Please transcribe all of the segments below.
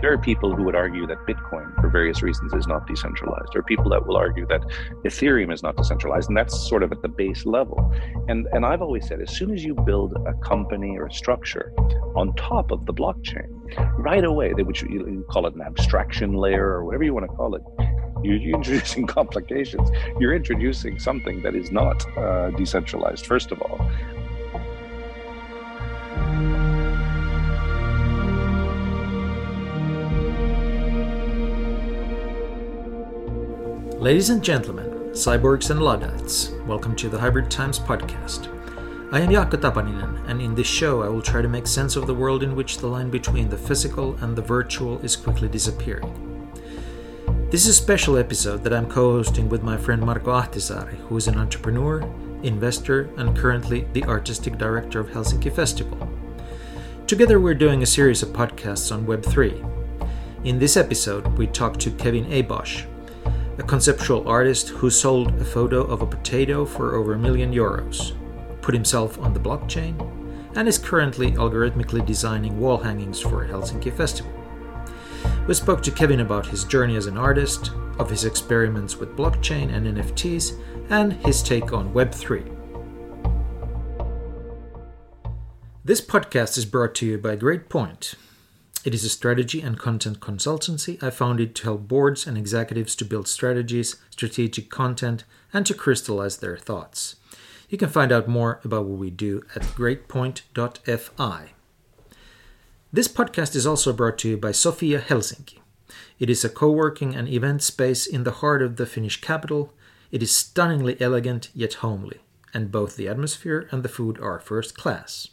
There are people who would argue that Bitcoin, for various reasons, is not decentralized. There are people that will argue that Ethereum is not decentralized, and that's sort of at the base level. And, and I've always said, as soon as you build a company or a structure on top of the blockchain, right away, they would you call it an abstraction layer or whatever you want to call it. You're introducing complications. You're introducing something that is not uh, decentralized, first of all. Ladies and gentlemen, cyborgs and Luddites, welcome to the Hybrid Times podcast. I am Jaakko Tapaninen, and in this show I will try to make sense of the world in which the line between the physical and the virtual is quickly disappearing. This is a special episode that I'm co hosting with my friend Marko Ahtisaari, who is an entrepreneur, investor, and currently the artistic director of Helsinki Festival. Together, we're doing a series of podcasts on Web3. In this episode, we talk to Kevin Abosch, a conceptual artist who sold a photo of a potato for over a million euros, put himself on the blockchain, and is currently algorithmically designing wall hangings for a Helsinki festival. We spoke to Kevin about his journey as an artist, of his experiments with blockchain and NFTs, and his take on Web3. This podcast is brought to you by Great Point, it is a strategy and content consultancy I founded to help boards and executives to build strategies, strategic content, and to crystallize their thoughts. You can find out more about what we do at greatpoint.fi. This podcast is also brought to you by Sofia Helsinki. It is a co working and event space in the heart of the Finnish capital. It is stunningly elegant yet homely, and both the atmosphere and the food are first class.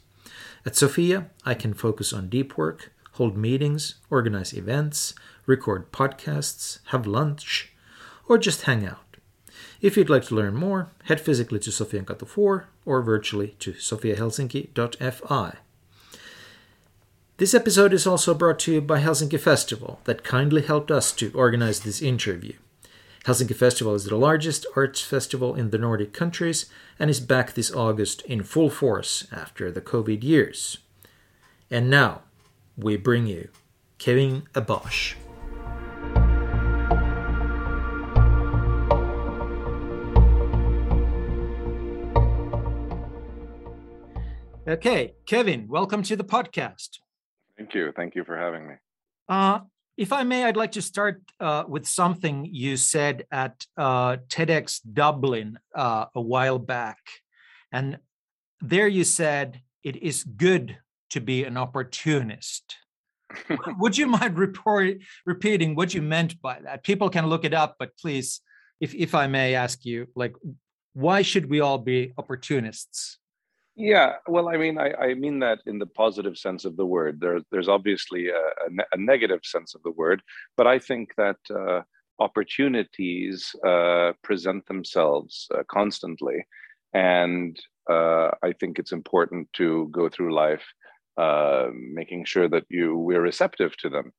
At Sofia, I can focus on deep work, hold meetings, organize events, record podcasts, have lunch, or just hang out. If you'd like to learn more, head physically to Sofiankatu 4 or virtually to sofiahelsinki.fi. This episode is also brought to you by Helsinki Festival, that kindly helped us to organize this interview. Helsinki Festival is the largest arts festival in the Nordic countries and is back this August in full force after the COVID years. And now, we bring you Kevin Abosch. Okay, Kevin, welcome to the podcast. Thank you. Thank you for having me. Uh, if I may, I'd like to start uh, with something you said at uh, TEDx Dublin uh, a while back. And there you said, it is good to be an opportunist. Would you mind report, repeating what you meant by that? People can look it up, but please, if, if I may ask you, like, why should we all be opportunists? Yeah, well, I mean, I, I mean that in the positive sense of the word. There, there's obviously a, a, ne- a negative sense of the word, but I think that uh, opportunities uh, present themselves uh, constantly. And uh, I think it's important to go through life uh, making sure that you we're receptive to them.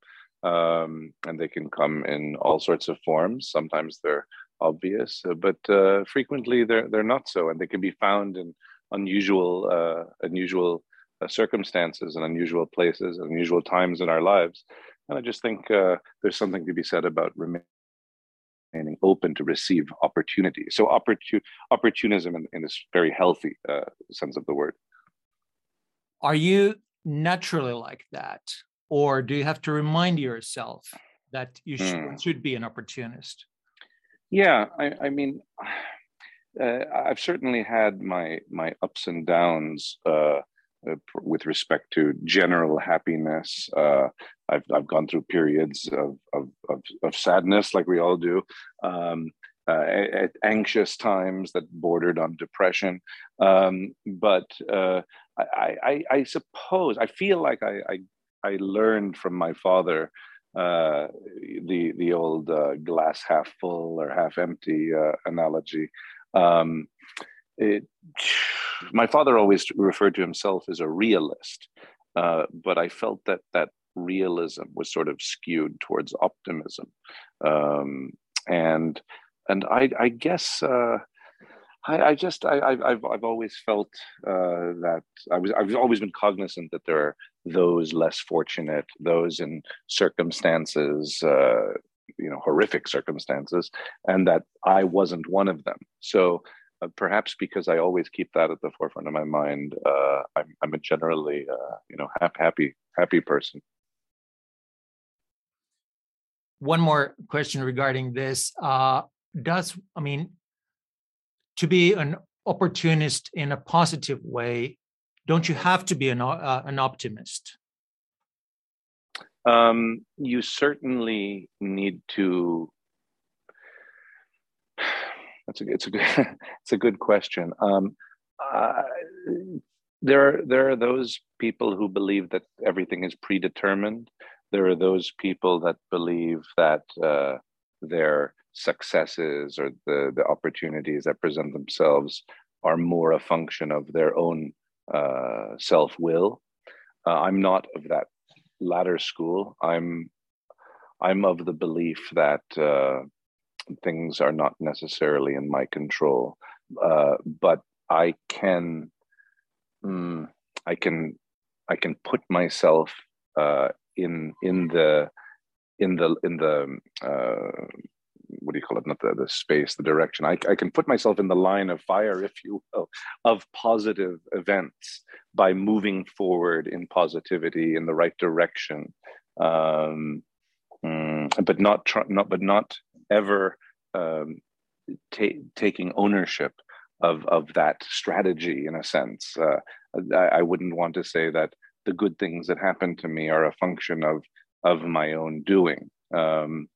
Um, and they can come in all sorts of forms. Sometimes they're obvious uh, but uh, frequently they're they're not so. And they can be found in unusual uh, unusual uh, circumstances and unusual places and unusual times in our lives. And i just think uh, there's something to be said about remaining open to receive opportunity. So opportun- opportunism in, in this very healthy sense of the word. Are you naturally like that or do you have to remind yourself that you should, mm. should be an opportunist yeah i, I mean uh, i've certainly had my my ups and downs uh, uh, with respect to general happiness uh, I've, I've gone through periods of, of, of, of sadness like we all do um, uh, at anxious times that bordered on depression. Um, but uh, I, I, I, suppose I feel like I, I, I learned from my father uh, the the old uh, glass half full or half empty uh, analogy. Um, it, my father always referred to himself as a realist, uh, but I felt that that realism was sort of skewed towards optimism, um, and and I, I guess uh, I, I just I, have I've always felt uh, that I was I've always been cognizant that there are those less fortunate, those in circumstances, uh, you know, horrific circumstances, and that I wasn't one of them. So uh, perhaps because I always keep that at the forefront of my mind, uh, I'm I'm a generally uh, you know happy happy person. One more question regarding this: uh, Does I mean to be an opportunist in a positive way, don't you have to be an uh, an optimist? Um, you certainly need to. That's a it's a good it's a good question. Um, uh, there are there are those people who believe that everything is predetermined. There are those people that believe that uh, their successes or the, the opportunities that present themselves are more a function of their own uh, self will. Uh, I'm not of that latter school. I'm I'm of the belief that uh, things are not necessarily in my control, uh, but I can mm, I can I can put myself uh, in in the in the in the uh, what do you call it? Not the, the space, the direction. I, I can put myself in the line of fire, if you will, of positive events by moving forward in positivity in the right direction, um, mm, but not tr- not but not ever um, ta- taking ownership of of that strategy. In a sense, uh, I, I wouldn't want to say that the good things that happen to me are a function of of my own doing. Um,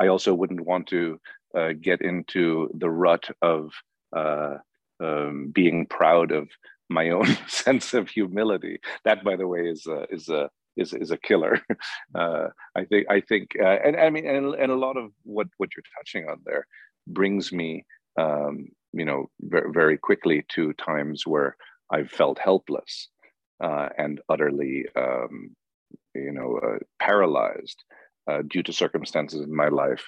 I also wouldn't want to uh, get into the rut of uh, um, being proud of my own sense of humility. That, by the way, is a, is a is is a killer. Uh, I think I think, uh, and I mean, and, and a lot of what what you're touching on there brings me, um, you know, very, very quickly to times where I've felt helpless uh, and utterly, um, you know, uh, paralyzed uh, due to circumstances in my life.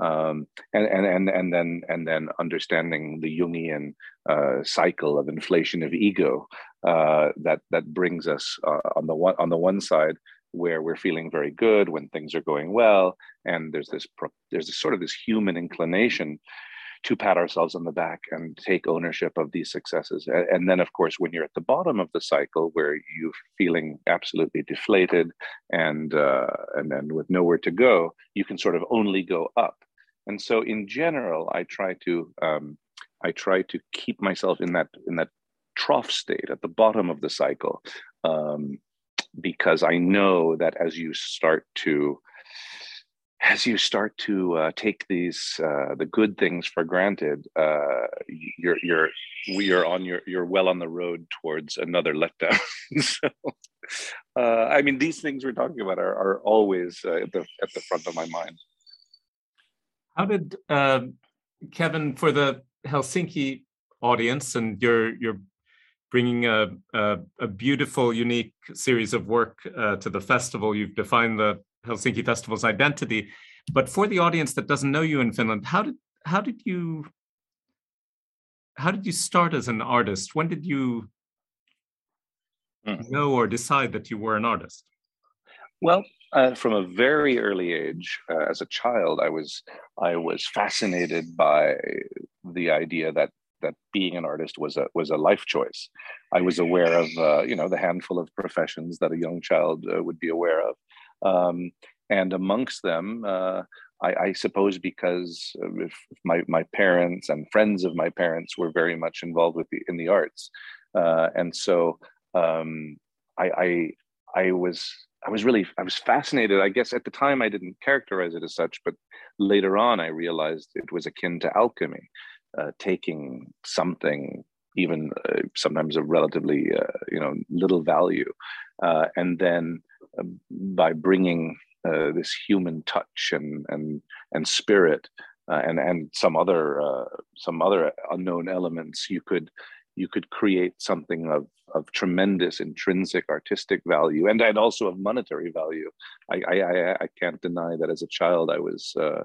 Um, and, and and and then and then understanding the Jungian uh, cycle of inflation of ego uh, that that brings us uh, on the one on the one side where we're feeling very good when things are going well, and there's this there's this sort of this human inclination to pat ourselves on the back and take ownership of these successes. And then, of course, when you're at the bottom of the cycle where you're feeling absolutely deflated and uh, and then with nowhere to go, you can sort of only go up. And so, in general, I try to um, I try to keep myself in that in that trough state at the bottom of the cycle, um, because I know that as you start to as you start to uh, take these uh, the good things for granted, uh, you're you're we are on your you're well on the road towards another letdown. so, uh, I mean, these things we're talking about are, are always uh, at the at the front of my mind. How did um, Kevin for the Helsinki audience, and you're you're bringing a, a, a beautiful, unique series of work uh, to the festival. You've defined the Helsinki Festival's identity. But for the audience that doesn't know you in Finland, how did how did you how did you start as an artist? When did you mm. know or decide that you were an artist? Well, uh, from a very early age, uh, as a child, I was I was fascinated by the idea that that being an artist was a was a life choice. I was aware of uh, you know the handful of professions that a young child uh, would be aware of, um, and amongst them, uh, I, I, suppose because if my, my parents and friends of my parents were very much involved with the in the arts, uh, and so um, I, I I was I was really I was fascinated. I guess at the time I didn't characterize it as such, but later on I realized it was akin to alchemy, uh, taking something even uh, sometimes of relatively uh, you know little value, uh, and then by bringing uh, this human touch and and and spirit uh, and and some other uh, some other unknown elements you could you could create something of of tremendous intrinsic artistic value and and also of monetary value. I I, I can't deny that as a child I was uh,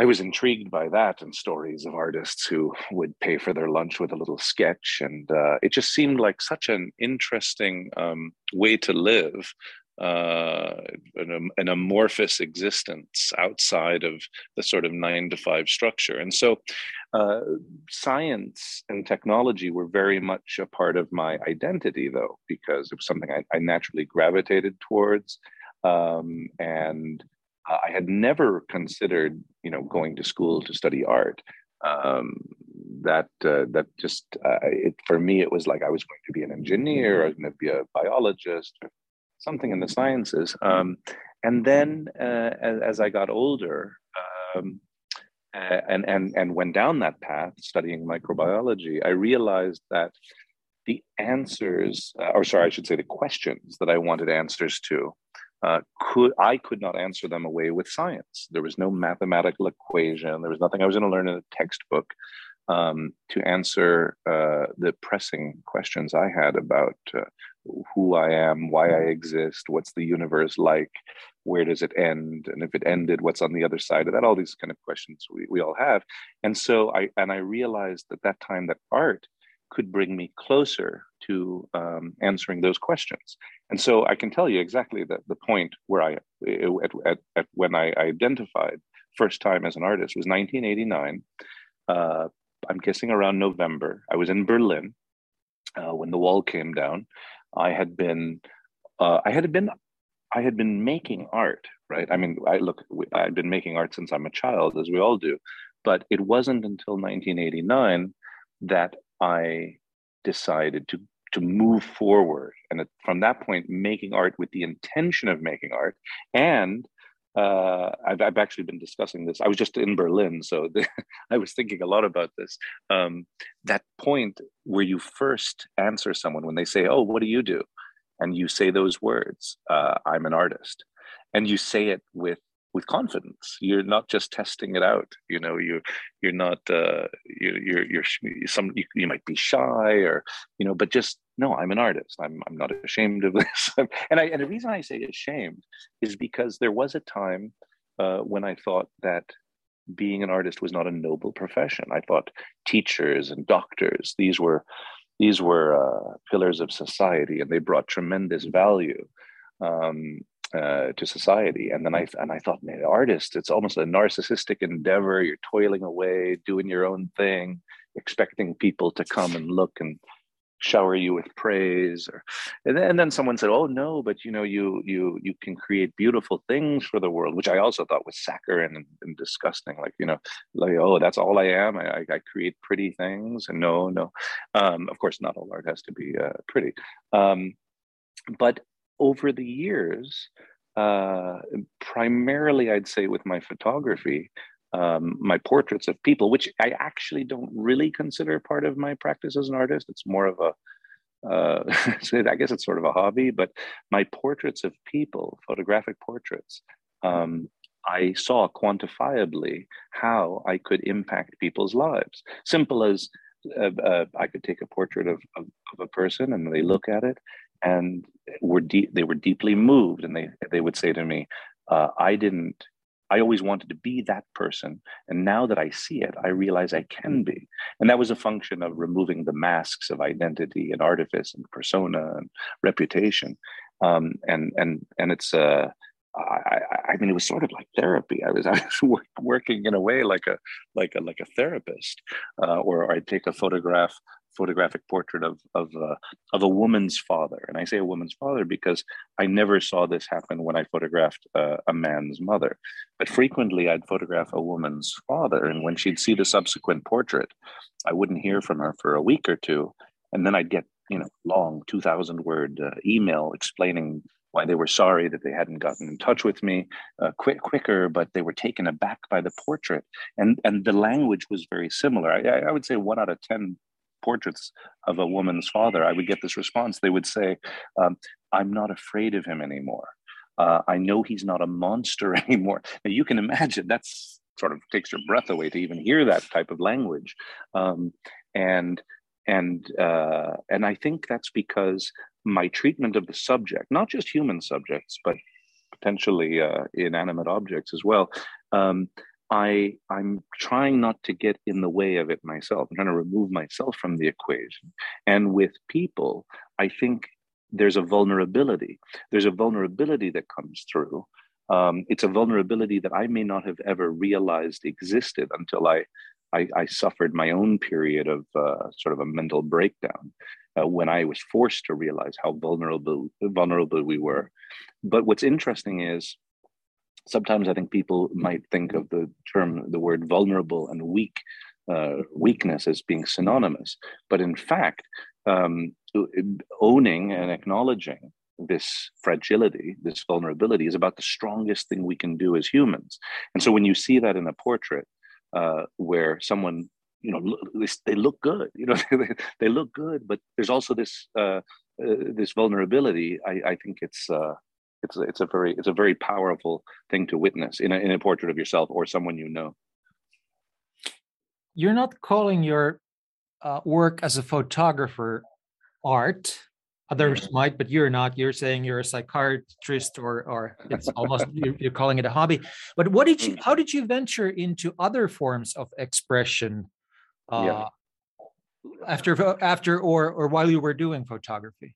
I was intrigued by that and stories of artists who would pay for their lunch with a little sketch. And uh, it just seemed like such an interesting um, way to live uh, an, an, amorphous existence outside of the sort of nine to five structure. And so uh, science and technology were very much a part of my identity, though, because it was something I, I naturally gravitated towards. Um, and I had never considered, you know, going to school to study art. Um, that uh, that just uh, it, for me it was like I was going to be an engineer, I was going to be a biologist, something in the sciences. Um, and then uh, as, as, I got older um, and, and, and went down that path studying microbiology, I realized that the answers, uh, or sorry, I should say the questions that I wanted answers to, uh, could I could not answer them away with science. There was no mathematical equation. There was nothing I was going to learn in a textbook um, to answer uh, the pressing questions I had about uh, who I am, why I exist, what's the universe like, where does it end, and if it ended, what's on the other side of that? All these kind of questions we, we all have. And so I and I realized at that time that art could bring me closer to um, answering those questions. And so I can tell you exactly that the point where I, at, at, at when I identified first time as an artist was 1989. Uh, I'm guessing around November. I was in Berlin uh, when the wall came down. I had been, uh, I had been, I had been making art, right? I mean, I look, I'd been making art since I'm a child, as we all do, but it wasn't until 1989 that I decided to to move forward, and from that point, making art with the intention of making art, and uh, I've, I've, actually been discussing this. I was just in Berlin, so the, I was thinking a lot about this. Um, that point where you first answer someone when they say, "Oh, what do you do?" and you say those words, uh, "I'm an artist," and you say it with with confidence. You're not just testing it out. You know, you're you're not uh, you're you're, you're some you, you might be shy or you know, but just no, I'm an artist. I'm I'm not ashamed of this. and I and the reason I say ashamed is because there was a time uh, when I thought that being an artist was not a noble profession. I thought teachers and doctors these were these were uh, pillars of society, and they brought tremendous value. Um, uh, to society. And then I and I thought, man, artist, it's almost a narcissistic endeavor. You're toiling away, doing your own thing, expecting people to come and look and shower you with praise or and then, and then someone said oh no but you know you you you can create beautiful things for the world which i also thought was saccharine and, and disgusting like you know like oh that's all i am i, I create pretty things and no no um, of course not all art has to be uh, pretty um, but over the years, uh, primarily I'd say with my photography, um, my portraits of people, which I actually don't really consider part of my practice as an artist. It's more of a uh, I guess it's sort of a hobby, but my portraits of people, photographic portraits, um, I saw quantifiably how I could impact people's lives. Simple as uh, uh, I could take a portrait of, of, of, a person and they look at it and were deep they were deeply moved and they they would say to me uh, i didn't i always wanted to be that person and now that i see it i realize i can be and that was a function of removing the masks of identity and artifice and persona and reputation um, and and and it's uh I, I, mean, it was sort of like therapy. I was, I was working in a way like a, like a, like a therapist, uh, or I'd take a photograph photographic portrait of of uh, of a woman's father, and I say a woman's father because I never saw this happen when I photographed uh, a man's mother, but frequently I'd photograph a woman's father, and when she'd see the subsequent portrait, I wouldn't hear from her for a week or two, and then I'd get you know long two thousand word uh, email explaining why they were sorry that they hadn't gotten in touch with me uh, quick, quicker, but they were taken aback by the portrait. And, and the language was very similar. I, I would say one out of 10 portraits of a woman's father, I would get this response. They would say, um, I'm not afraid of him anymore. Uh, I know he's not a monster anymore. Now, you can imagine that's sort of takes your breath away to even hear that type of language. Um, and and uh, and I think that's because my treatment of the subject, not just human subjects, but potentially uh, inanimate objects as well, um, I I'm trying not to get in the way of it myself. I'm trying to remove myself from the equation. And with people, I think there's a vulnerability. There's a vulnerability that comes through. Um, it's a vulnerability that I may not have ever realized existed until I I, I suffered my own period of uh, sort of a mental breakdown uh, when I was forced to realize how vulnerable vulnerable we were. But what's interesting is sometimes I think people might think of the term, the word vulnerable and weak, uh, weakness as being synonymous. But in fact, um, owning and acknowledging this fragility, this vulnerability is about the strongest thing we can do as humans. And so when you see that in a portrait uh, where someone, you know, they look good, you know, they look good, but there's also this uh, uh, this vulnerability. I, I think it's uh, it's a, it's a very it's a very powerful thing to witness in a, in a portrait of yourself or someone you know you're not calling your uh, work as a photographer art others mm-hmm. might but you're not you're saying you're a psychiatrist or or it's almost you're calling it a hobby but what did you mm. how did you venture into other forms of expression uh, yeah. after after or or while you were doing photography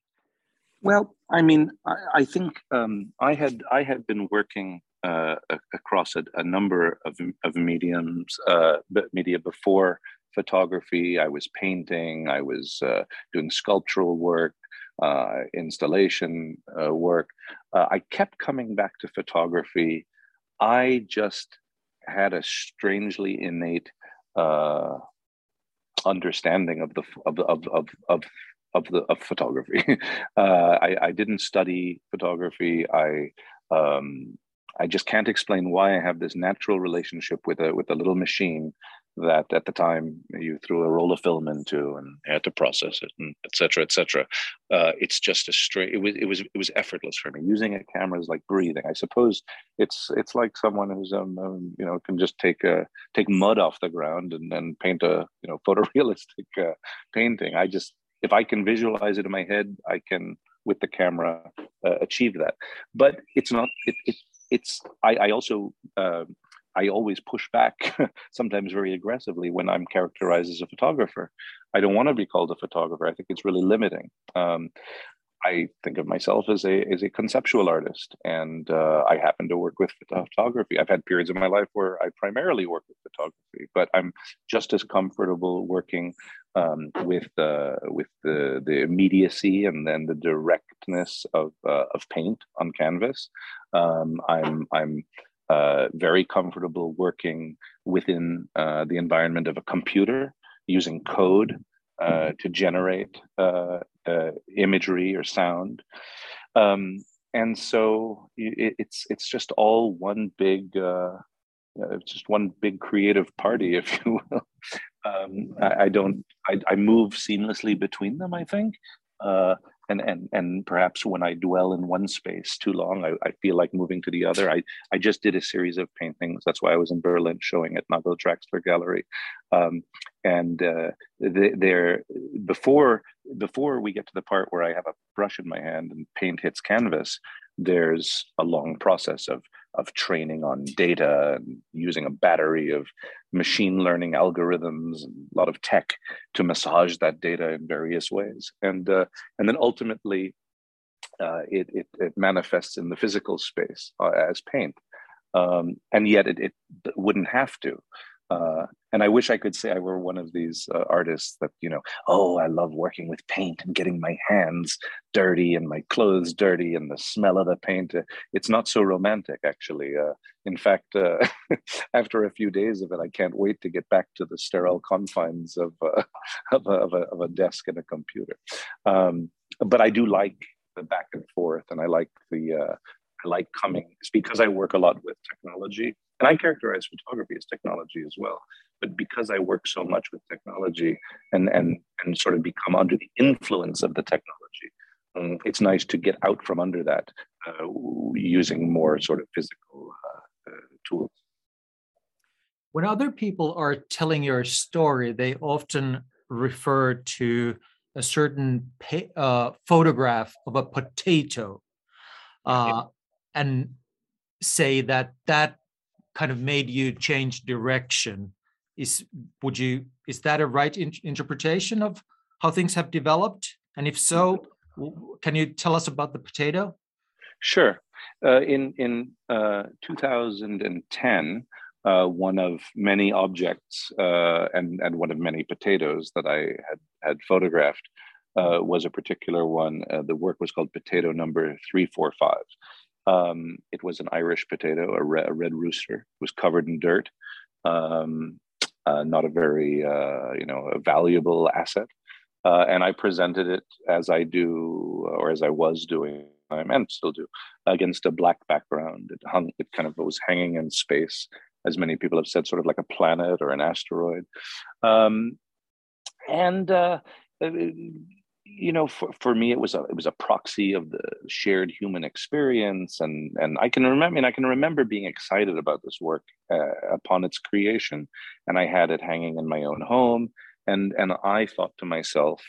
well, I mean, I, I think um, I had I had been working uh, across a, a, number of, of mediums, uh, media before photography. I was painting. I was uh, doing sculptural work, uh, installation uh, work. Uh, I kept coming back to photography. I just had a strangely innate understanding of the of of of, of of the of photography. Uh, I, I, didn't study photography. I um, I just can't explain why I have this natural relationship with a with a little machine that at the time you threw a roll of film into and had to process it and et cetera, et cetera. Uh, it's just a straight. It was it was it was effortless for me. Using a camera is like breathing. I suppose it's it's like someone who's um, um you know can just take a take mud off the ground and then paint a you know photorealistic uh, painting. I just if I can visualize it in my head, I can with the camera uh, achieve that. But it's not. It, it it's. I, I also. Uh, I always push back, sometimes very aggressively, when I'm characterized as a photographer. I don't want to be called a photographer. I think it's really limiting. Um, I think of myself as a as a conceptual artist, and uh, I happen to work with photography. I've had periods in my life where I primarily work with photography, but I'm just as comfortable working um, with uh, with the the immediacy and then the directness of uh, of paint on canvas. Um, I'm I'm uh, very comfortable working within uh, the environment of a computer using code uh, to generate uh, uh, imagery or sound. Um, and so it, it's it's just all one big uh, it's just one big creative party, if you will. Um, I, I, don't I, I, move seamlessly between them. I think, uh, and and and perhaps when I dwell in one space too long, I, I feel like moving to the other. I I just did a series of paintings. That's why I was in Berlin showing at Nagel Draxler Gallery, um, and uh, before before we get to the part where I have a brush in my hand and paint hits canvas. There's a long process of of training on data and using a battery of machine learning algorithms and a lot of tech to massage that data in various ways and uh, and then ultimately uh, it, it, it manifests in the physical space uh, as paint um, and yet it, it wouldn't have to uh, and I wish I could say I were one of these uh, artists that, you know, oh, I love working with paint and getting my hands dirty and my clothes dirty and the smell of the paint. It's not so romantic, actually. Uh, in fact, uh, after a few days of it, I can't wait to get back to the sterile confines of, uh, of, a, of, a, of, a, desk and a computer. Um, but I do like the back and forth, and I like the uh, I like coming. is because I work a lot with technology and I characterize photography as technology as well. But because I work so much with technology and and and sort of become under the influence of the technology, um, it's nice to get out from under that uh, using more sort of physical uh, uh, tools. When other people are telling your story, they often refer to a certain uh, photograph of a potato uh, and say that that kind of made you change direction? Is would you is that a right in, interpretation of how things have developed? And if so, can you tell us about the potato? Sure. Uh, in in uh, 2010, uh, one of many objects uh, and and one of many potatoes that I had had photographed uh, was a particular one. Uh, the work was called Potato Number Three Four Five. Um, it was an Irish potato, a, re- a, red rooster. Was covered in dirt. Um, not a very you know a valuable asset. and I presented it as I do, or as I was doing time and still do against a black background. It hung, it kind of was hanging in space, as many people have said, sort of like a planet or an asteroid. Um, and uh, uh, you know, for, for me, it was a it was a proxy of the shared human experience, and and I can remember, mean, I can remember being excited about this work uh, upon its creation, and I had it hanging in my own home, and and I thought to myself,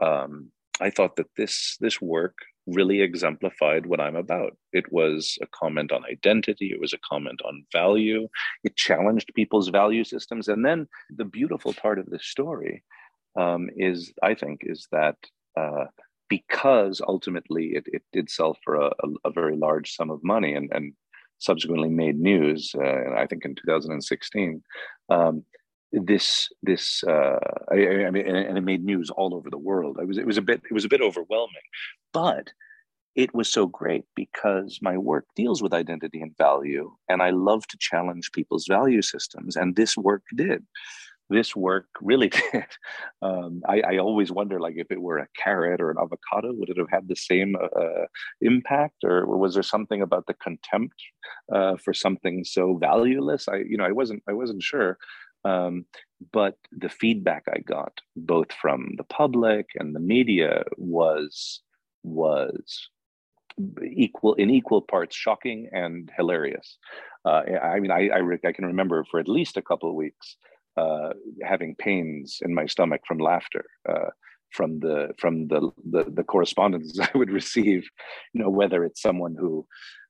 um, I thought that this this work really exemplified what I'm about. It was a comment on identity, it was a comment on value, it challenged people's value systems. And then the beautiful part of this story um, is, I think, is that. Uh, because ultimately it, it did sell for a, a, very large sum of money and, and subsequently made news, uh, I think in 2016. Um, this this uh, I, I, mean, and it made news all over the world. I was it was a bit it was a bit overwhelming, but it was so great because my work deals with identity and value, and I love to challenge people's value systems, and this work did. This work really did. Um, I, I, always wonder, like, if it were a carrot or an avocado, would it have had the same uh, impact, or was there something about the contempt uh, for something so valueless? I, you know, I wasn't, I wasn't sure. Um, but the feedback I got, both from the public and the media, was was equal in equal parts shocking and hilarious. Uh, I mean, I, I, I, can remember for at least a couple of weeks uh, having pains in my stomach from laughter. Uh, from the from the, the, the correspondence I would receive, you know, whether it's someone who,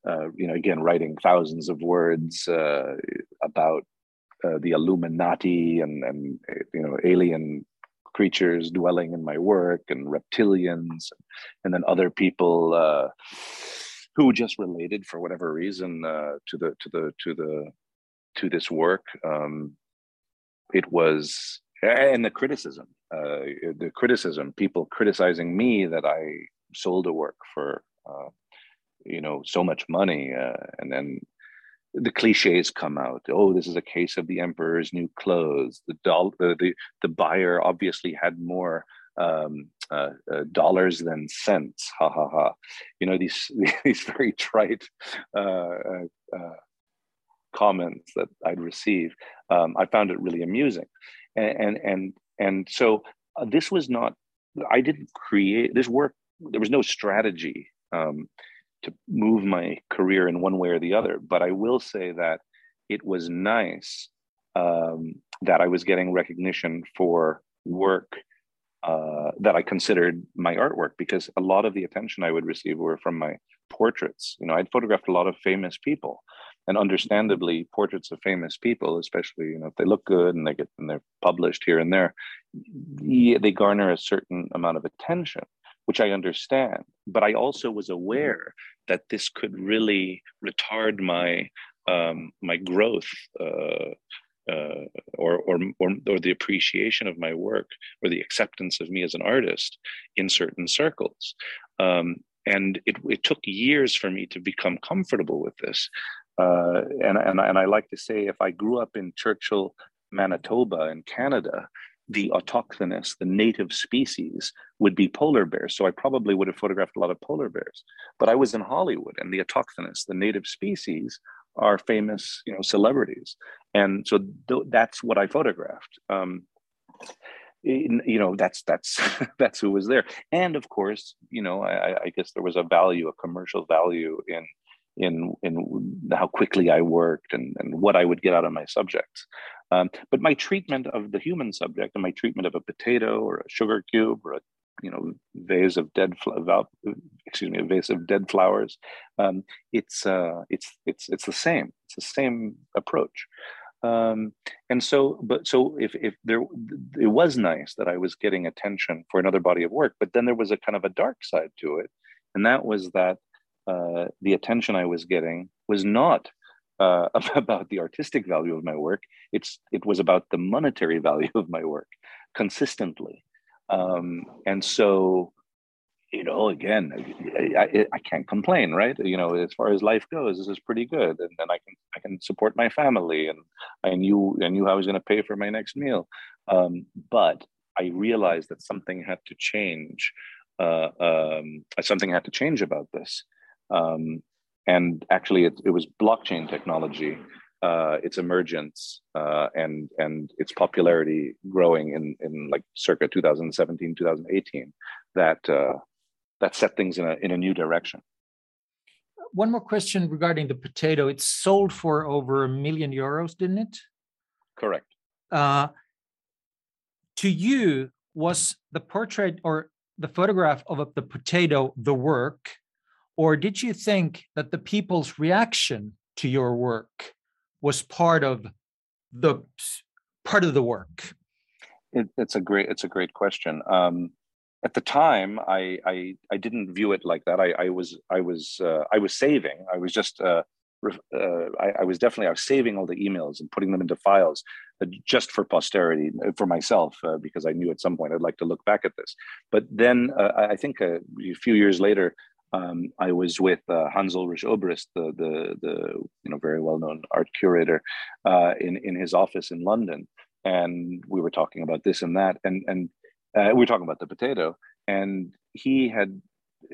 uh, you know, again writing thousands of words uh, about uh, the Illuminati and and you know alien creatures dwelling in my work and reptilians and then other people uh, who just related for whatever reason uh, to the to the to the to this work um, it was and the criticism uh, the criticism people criticizing me that i sold a work for uh, you know so much money uh, and then the cliches come out. Oh, this is a case of the emperor's new clothes. The doll, the the, the buyer obviously had more um, uh, uh, dollars than cents. Ha ha ha. You know these these very trite uh, uh, uh, comments that I'd receive. Um, I found it really amusing, and and and, and so uh, this was not. I didn't create this work. There was no strategy. Um, to move my career in one way or the other. But I will say that it was nice um, that I was getting recognition for work uh, that I considered my artwork because a lot of the attention I would receive were from my portraits. You know, I'd photographed a lot of famous people, and understandably, portraits of famous people, especially you know if they look good and they get and they're published here and there, they garner a certain amount of attention which I understand. But I also was aware that this could really retard my um, my growth uh, uh, or, or, or, or the appreciation of my work or the acceptance of me as an artist in certain circles. Um, and it, it took years for me to become comfortable with this. Uh, and, and, and I like to say, if I grew up in Churchill, Manitoba in Canada, the autochthonous, the native species would be polar bears. So I probably would have photographed a lot of polar bears. But I was in Hollywood and the autochthonous, the native species, are famous, you know, celebrities. And so th- that's what I photographed. Um, in, you know, that's that's that's who was there. And of course, you know, I, I guess there was a value, a commercial value in in in how quickly I worked and, and what I would get out of my subjects. Um, but my treatment of the human subject and my treatment of a potato or a sugar cube or a you know vase of dead excuse me a vase of dead flowers um, it's uh, it's it's it's the same. It's the same approach. Um, and so but so if if there it was nice that i was getting attention for another body of work but then there was a kind of a dark side to it. And that was that uh, the attention i was getting was not uh, about the artistic value of my work. It's it was about the monetary value of my work consistently. Um, and so you know again I, I, I, can't complain right? You know as far as life goes this is pretty good. And then i can i can support my family and i knew i knew i was going to pay for my next meal. Um, but i realized that something had to change uh, um, something had to change about this um, and actually it, it was blockchain technology uh, its emergence uh, and and its popularity growing in in like circa 2017 2018 that uh, that set things in a in a new direction. One more question regarding the potato. It's sold for over a million euros, didn't it? Correct. Uh, to you, was the portrait or the photograph of the potato the work, or did you think that the people's reaction to your work was part of the part of the work? It, it's a great it's a great question. Um, at the time, I, I, I didn't view it like that. I, I was I was uh, I was saving. I was just uh, uh, I, I, was definitely I was saving all the emails and putting them into files uh, just for posterity uh, for myself uh, because I knew at some point I'd like to look back at this. But then I think a, few years later, um, I was with uh, Hans Ulrich Obrist, the, the, the you know very well known art curator, uh, in in his office in London, and we were talking about this and that, and and uh, we were talking about the potato, and he had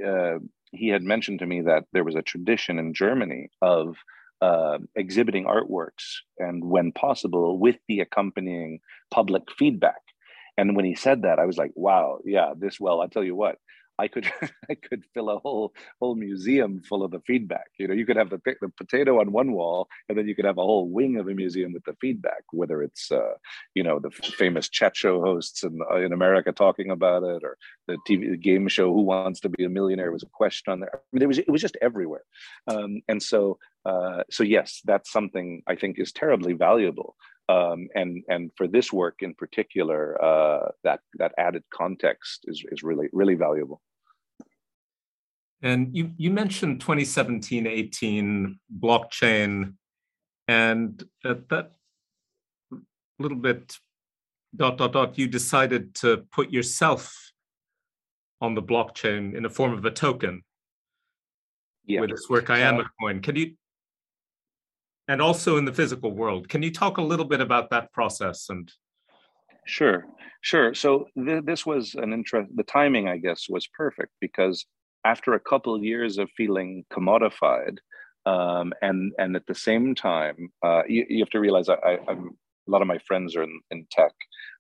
uh, he had mentioned to me that there was a tradition in Germany of uh, exhibiting artworks, and when possible, with the accompanying public feedback. And when he said that, I was like, "Wow, yeah, this well." I tell you what, I could I could fill a whole whole museum full of the feedback. You know, you could have the, the potato on one wall, and then you could have a whole wing of a museum with the feedback. Whether it's uh, you know the famous chat show hosts in uh, in America talking about it, or the TV game show Who Wants to Be a Millionaire was a question on there. I mean, it was it was just everywhere, um, and so uh, so yes, that's something I think is terribly valuable um, and and for this work in particular, uh, that that added context is is really really valuable. And you you mentioned 2017 18 blockchain, and at that little bit dot dot dot you decided to put yourself on the blockchain in the form of a token yeah. with this work I am a coin. Can you and also in the physical world. Can you talk a little bit about that process and? Sure, sure. So th- this was an interest. The timing, I guess, was perfect because after a couple of years of feeling commodified, um, and and at the same time, uh, you, you, have to realize I, I, am a lot of my friends are in, in tech,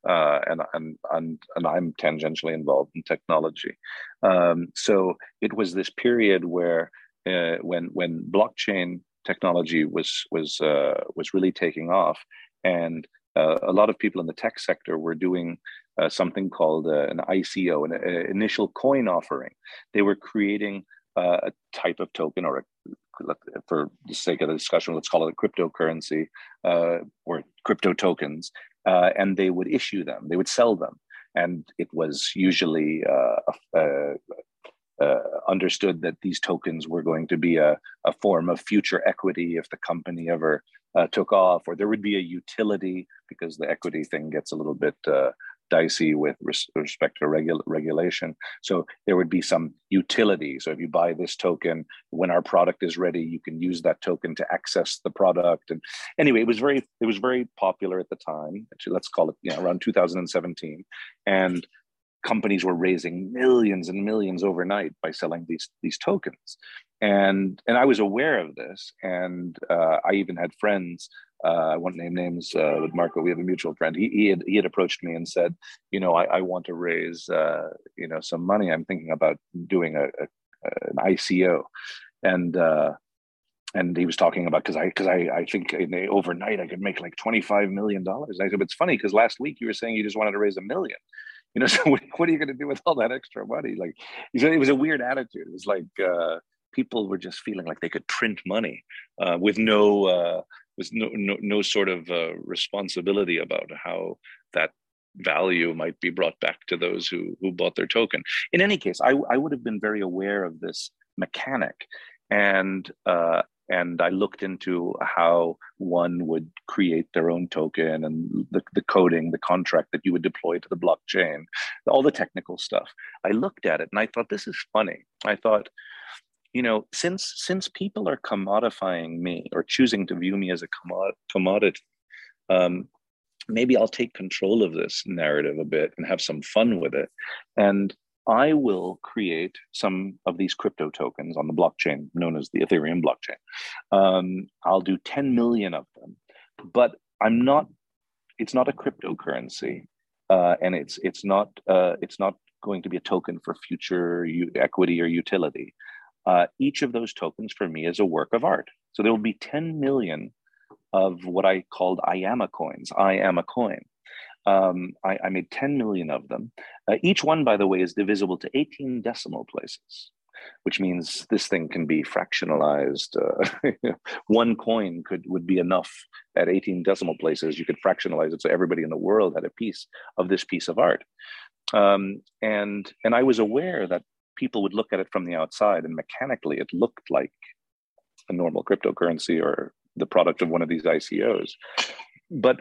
uh, and, and and and I'm tangentially involved in technology. Um, so it was this period where uh, when when blockchain technology was was uh, was really taking off, and uh, a lot of people in the tech sector were doing uh, something called uh, an ICO, an, an, initial coin offering. They were creating uh, a type of token, or a, for the sake of the discussion, let's call it a cryptocurrency uh, or crypto tokens, and they would issue them. They would sell them, and it was usually a, uh, understood that these tokens were going to be a, a form of future equity if the company ever uh, took off, or there would be a utility because the equity thing gets a little bit uh, dicey with res- respect to regul- regulation. So there would be some utility. So if you buy this token, when our product is ready, you can use that token to access the product. And anyway, it was very it was very popular at the time. Actually, let's call it you know, around 2017, and companies were raising millions and millions overnight by selling these these tokens. And and i was aware of this and uh, i even had friends uh, i won't name names uh, with Marko we have a mutual friend. He, he had he had approached me and said you know i, I want to raise uh, you know some money. I'm thinking about doing a, a an ico and uh, and he was talking about because I because I I think in the, overnight I could make like twenty five million dollars. I said, but it's funny because last week you were saying you just wanted to raise a million, You know, so what, what are you going to do with all that extra money? Like, it was a weird attitude. It was like uh, people were just feeling like they could print money uh, with no uh, with no, no, no sort of uh, responsibility about how that value might be brought back to those who who bought their token. In any case, I, I would have been very aware of this mechanic, and uh, and I looked into how one would create their own token and the, the coding, the contract that you would deploy to the blockchain, all the technical stuff. I looked at it and I thought this is funny. I thought you know, since since people are commodifying me or choosing to view me as a commodity, um, maybe I'll take control of this narrative a bit and have some fun with it. And I will create some of these crypto tokens on the blockchain known as the Ethereum blockchain. Um, I'll do 10 million of them, but I'm not. It's not a cryptocurrency, uh, and it's it's not uh, it's not going to be a token for future u- equity or utility uh, each of those tokens for me is a work of art. So there will be 10 million of what I called I am a coins. I am a coin. Um, I, I, made 10 million of them. Uh, each one, by the way, is divisible to 18 decimal places, which means this thing can be fractionalized. Uh, one coin could would be enough at 18 decimal places. You could fractionalize it so everybody in the world had a piece of this piece of art. Um, and and I was aware that people would look at it from the outside and mechanically it looked like a normal cryptocurrency or the product of one of these ICOs. But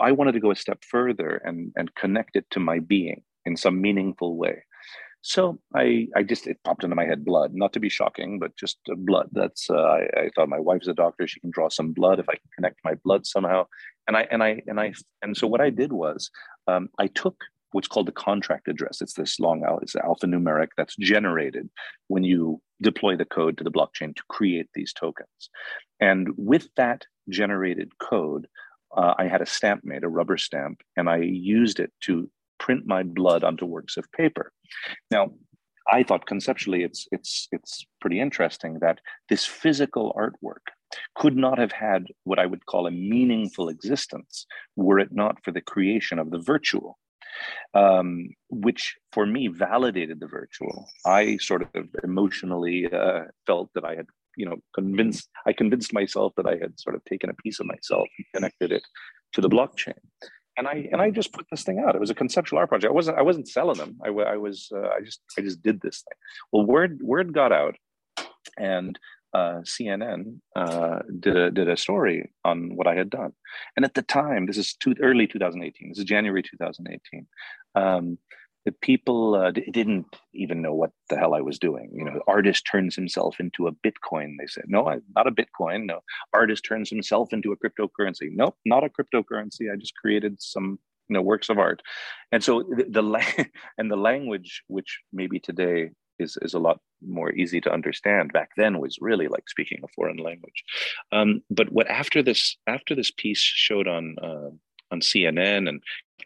I wanted to go a step further and, and connect it to my being in some meaningful way. So I, I just it popped into my head blood, not to be shocking, but just blood. That's uh, I, I thought my wife's a doctor; she can draw some blood if I can connect my blood somehow. And I and I and I and so what I did was um, I took what's called the contract address. It's this long, it's alphanumeric that's generated when you deploy the code to the blockchain to create these tokens. And with that generated code, uh, I had a stamp made, a rubber stamp, and I used it to print my blood onto works of paper. Now, I thought conceptually it's it's it's pretty interesting that this physical artwork could not have had what I would call a meaningful existence were it not for the creation of the virtual um, which for me validated the virtual. I sort of emotionally uh, felt that I had, you know, convinced, I convinced myself that I had sort of taken a piece of myself and connected it to the blockchain. And I and I just put this thing out. It was a conceptual art project. I wasn't I wasn't selling them. I, I was uh, I just I just did this thing. Well, word word got out, and uh, CNN uh, did a did a story on what I had done, and at the time, this is too, early 2018. This is January 2018. Um, the people uh, d- didn't even know what the hell I was doing. You know, artist turns himself into a Bitcoin. They said, no, I'm not a Bitcoin. No, artist turns himself into a cryptocurrency. Nope, not a cryptocurrency. I just created some you know works of art, and so the, the la- and the language, which maybe today is is a lot more easy to understand back then was really like speaking a foreign language um, but what after this after this piece showed on uh, on cnn and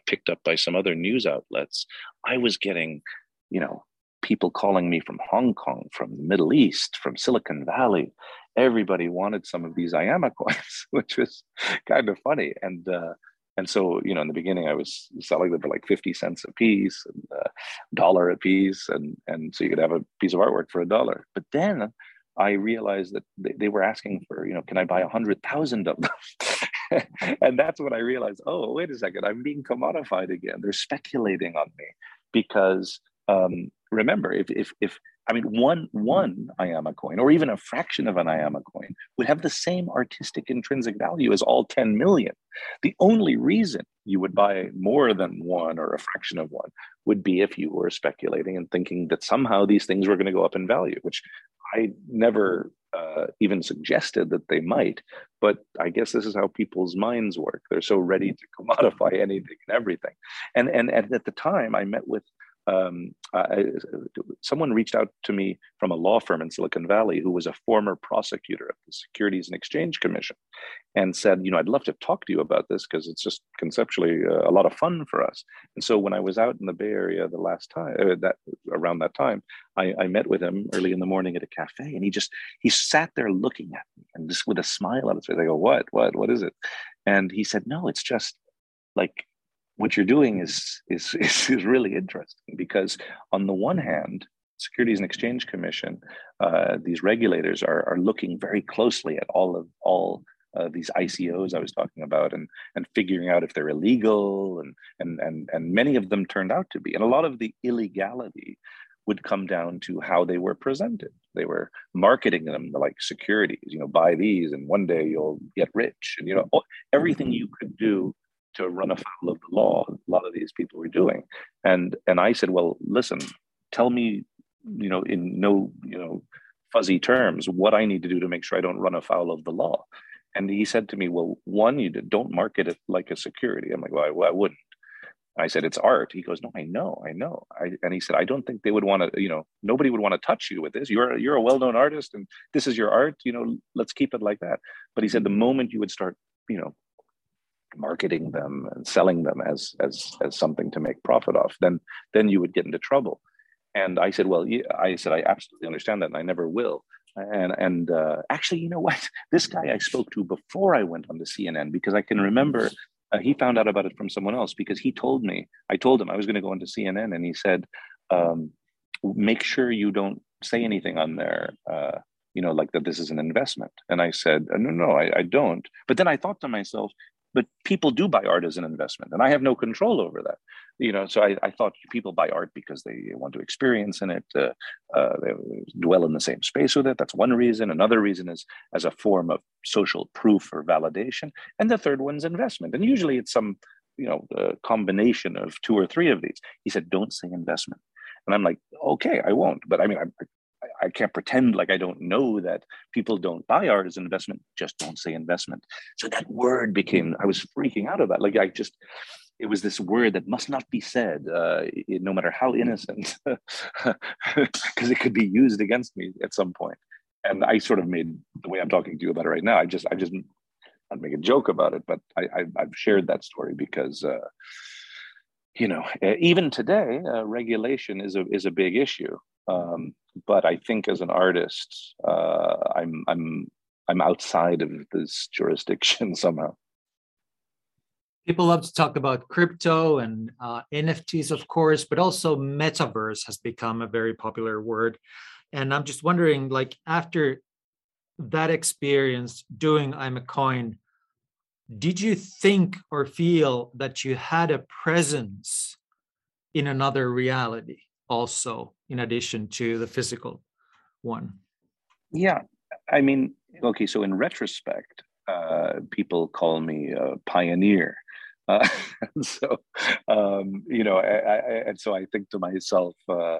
picked up by some other news outlets i was getting you know people calling me from hong kong from the middle east from silicon valley everybody wanted some of these iama coins which was kind of funny and uh, and so, you know, in the beginning, I was selling them for like 50 cents a piece, and a uh, dollar a piece. And, and so you could have a piece of artwork for a dollar. But then I realized that they, they were asking for, you know, can I buy a hundred thousand of them? and that's when I realized, oh, wait a second, I'm being commodified again. They're speculating on me because um, remember, if, if, if I mean, one one IAMA coin, or even a fraction of an IAMA coin, would have the same artistic intrinsic value as all 10 million. The only reason you would buy more than one or a fraction of one would be if you were speculating and thinking that somehow these things were going to go up in value, which I never uh, even suggested that they might. But I guess this is how people's minds work. They're so ready to commodify anything and everything. And and at the time, I met with um, I, someone reached out to me from a law firm in Silicon Valley who was a former prosecutor of the Securities and Exchange Commission and said, you know, I'd love to talk to you about this because it's just conceptually uh, a lot of fun for us. And so when I was out in the Bay Area the last time, uh, that around that time, I, I, met with him early in the morning at a cafe, and he just he sat there looking at me and just with a smile on his face. I go, what, what, what is it? And he said, no, it's just like what you're doing is, is, is, is really interesting because on the one hand, Securities and Exchange Commission, uh, these regulators are, are looking very closely at all of all uh, these ICOs I was talking about and and figuring out if they're illegal and and and and many of them turned out to be and a lot of the illegality would come down to how they were presented. They were marketing them like securities, you know, buy these and one day you'll get rich. And, you know, everything you could do to run afoul of the law, a lot of these people were doing. And and I said, well, listen, tell me, you know, in no, you know, fuzzy terms, what I need to do to make sure I don't run afoul of the law. And he said to me, well, one, you don't market it like a security. I'm like, well, I, well, I wouldn't. I said, it's art. He goes, no, I know, I know. I, and he said, I don't think they would want to, you know, nobody would want to touch you with this. You're, you're a well-known artist and this is your art, you know, let's keep it like that. But he said, the moment you would start, you know, marketing them and selling them as, as, as something to make profit off, then, then you would get into trouble. And I said, well, yeah, I said, I absolutely understand that. And I never will. And, and uh, actually, you know what? This guy I spoke to before I went on the CNN, because I can remember uh, he found out about it from someone else because he told me, I told him I was going to go into CNN and he said, um, make sure you don't say anything on there, uh, you know, like that this is an investment. And I said, no, no, I, I don't. But then I thought to myself, but people do buy art as an investment and i have no control over that. You know so i, I thought people buy art because they want to experience in it uh, uh, they dwell in the same space with it. That's one reason. Another reason is as a form of social proof or validation. And the third one's investment. And usually it's some you know a combination of two or three of these. He said don't say investment. And i'm like okay i won't. But i mean I, I can't pretend like I don't know that people don't buy art as an investment. Just don't say investment. So that word became, I was freaking out about. Like I just, it was this word that must not be said, uh, no matter how innocent, because it could be used against me at some point. And I sort of made the way I'm talking to you about it right now. I just, I just, I'd make a joke about it, but I, I have shared that story because. Uh, you know, even today, uh, regulation is a is a big issue. Um, but I think as an artist, uh, I'm I'm I'm outside of this jurisdiction somehow. People love to talk about crypto and uh, NFTs, of course, but also metaverse has become a very popular word. And I'm just wondering, like after that experience doing I'm a coin, did you think or feel that you had a presence in another reality? Also in addition to the physical one. Yeah i mean okay so in retrospect uh, people call me a pioneer. Uh, so um, you know I, I, and so i think to myself uh,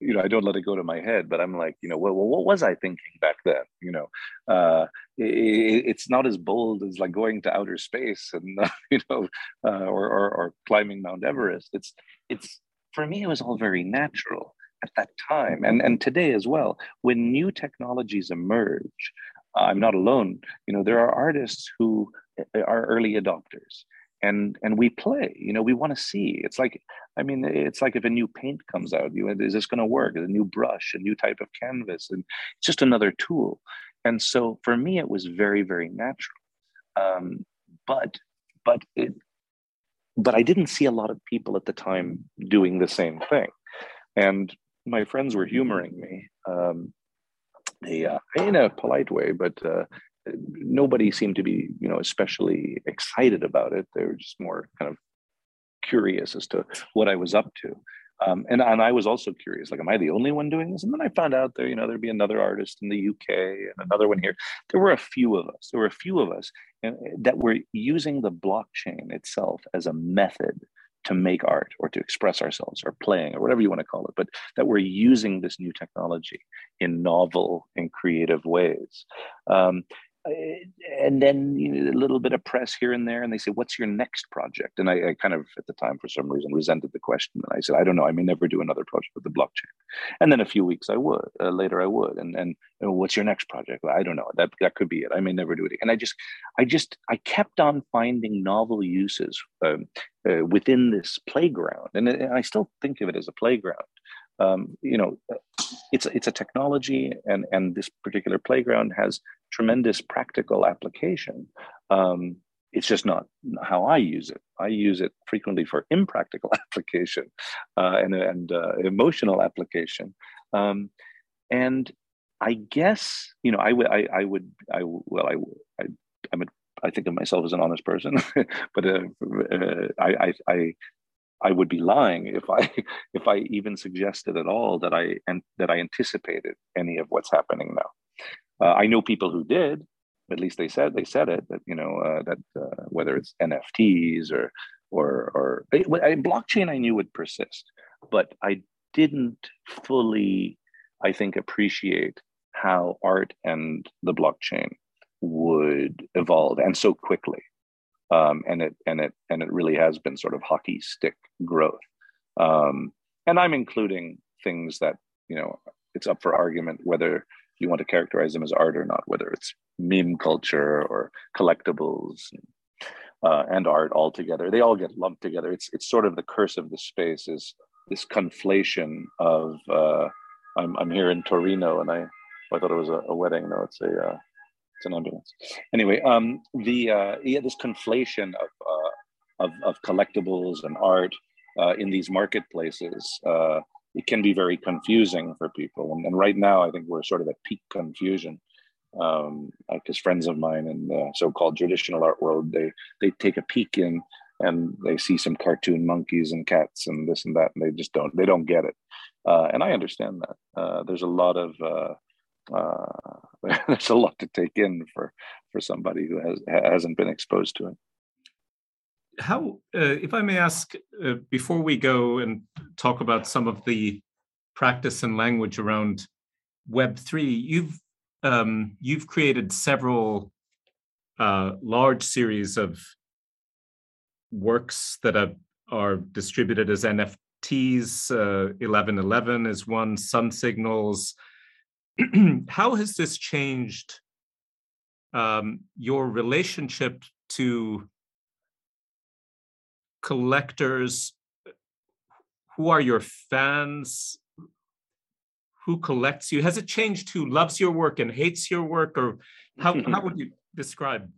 you know i don't let it go to my head but i'm like you know well, what was i thinking back then? You know uh, it, it's not as bold as like going to outer space and you know uh, or, or, or climbing mount everest. It's it's for me, it was all very natural at that time and, and today as well. When new technologies emerge, I'm not alone. You know, there are artists who uh, are early adopters and and we play you know we want to see it's like i mean it's like if a new paint comes out you is this going to work a new brush a new type of canvas and it's just another tool and so for me it was very very natural um, but but it, but I didn't see a lot of people at the time doing the same thing. And my friends were humoring me um, they, uh, in a polite way, but uh, nobody seemed to be, you know, especially excited about it. They were just more kind of curious as to what I was up to. Um, and and I was also curious, like, am I the only one doing this? And then I found out there, you know, there'd be another artist in the UK and another one here. There were a few of us. There were a few of us uh, that were using the blockchain itself as a method to make art or to express ourselves or playing or whatever you want to call it, but that we're using this new technology in novel and creative ways. Um, and then you know, a little bit of press here and there and they say what's your next project? And I, I, kind of at the time for some reason resented the question and i said i don't know i may never do another project with the blockchain. And then a few weeks i would uh, later i would and and you know, what's your next project? I don't know that that could be it i may never do it and i just i just i kept on finding novel uses um, uh, within this playground and, and i still think of it as a playground um, you know, it's it's a technology, and and this particular playground has tremendous practical application. Um, it's just not how I use it. I use it frequently for impractical application uh, and, and uh, emotional application. Um, and I guess, you know, I would, I, I would, I, well, I, I, I'm a, I think of myself as an honest person, but uh, uh, I, I, I, I would be lying if I if I even suggested at all that I and that I anticipated any of what's happening now. Uh, I know people who did, at least they said they said it that you know uh, that uh, whether it's NFTs or or or I, I, blockchain I knew would persist, but I didn't fully I think appreciate how art and the blockchain would evolve and so quickly um, and it and it and it really has been sort of hockey stick growth. Um, and I'm including things that you know it's up for argument whether you want to characterize them as art or not, whether it's meme culture or collectibles uh, and art all together. They all get lumped together. It's it's sort of the curse of the space is this conflation of uh, I'm I'm here in Torino and I I thought it was a, a wedding. No, it's a uh, it's an ambulance. Anyway, um, the uh, yeah, this conflation of, uh, of, of collectibles and art uh, in these marketplaces, uh, it can be very confusing for people. And, and, right now, I think we're sort of at peak confusion. Because um, friends of mine in the so-called traditional art world, they they take a peek in and they see some cartoon monkeys and cats and this and that, and they just don't they don't get it. Uh, and I understand that. Uh, there's a lot of uh, uh, there's a lot to take in for for somebody who has hasn't been exposed to it. How uh, if i may ask uh, before we go and talk about some of the practice and language around web 3 you've um, you've created several uh, large series of works that are, are distributed as nfts 1111 uh, is one sun signals how has this changed um, your relationship to collectors? Who are your fans? Who collects you? Has it changed who loves your work and hates your work, or how how would you describe?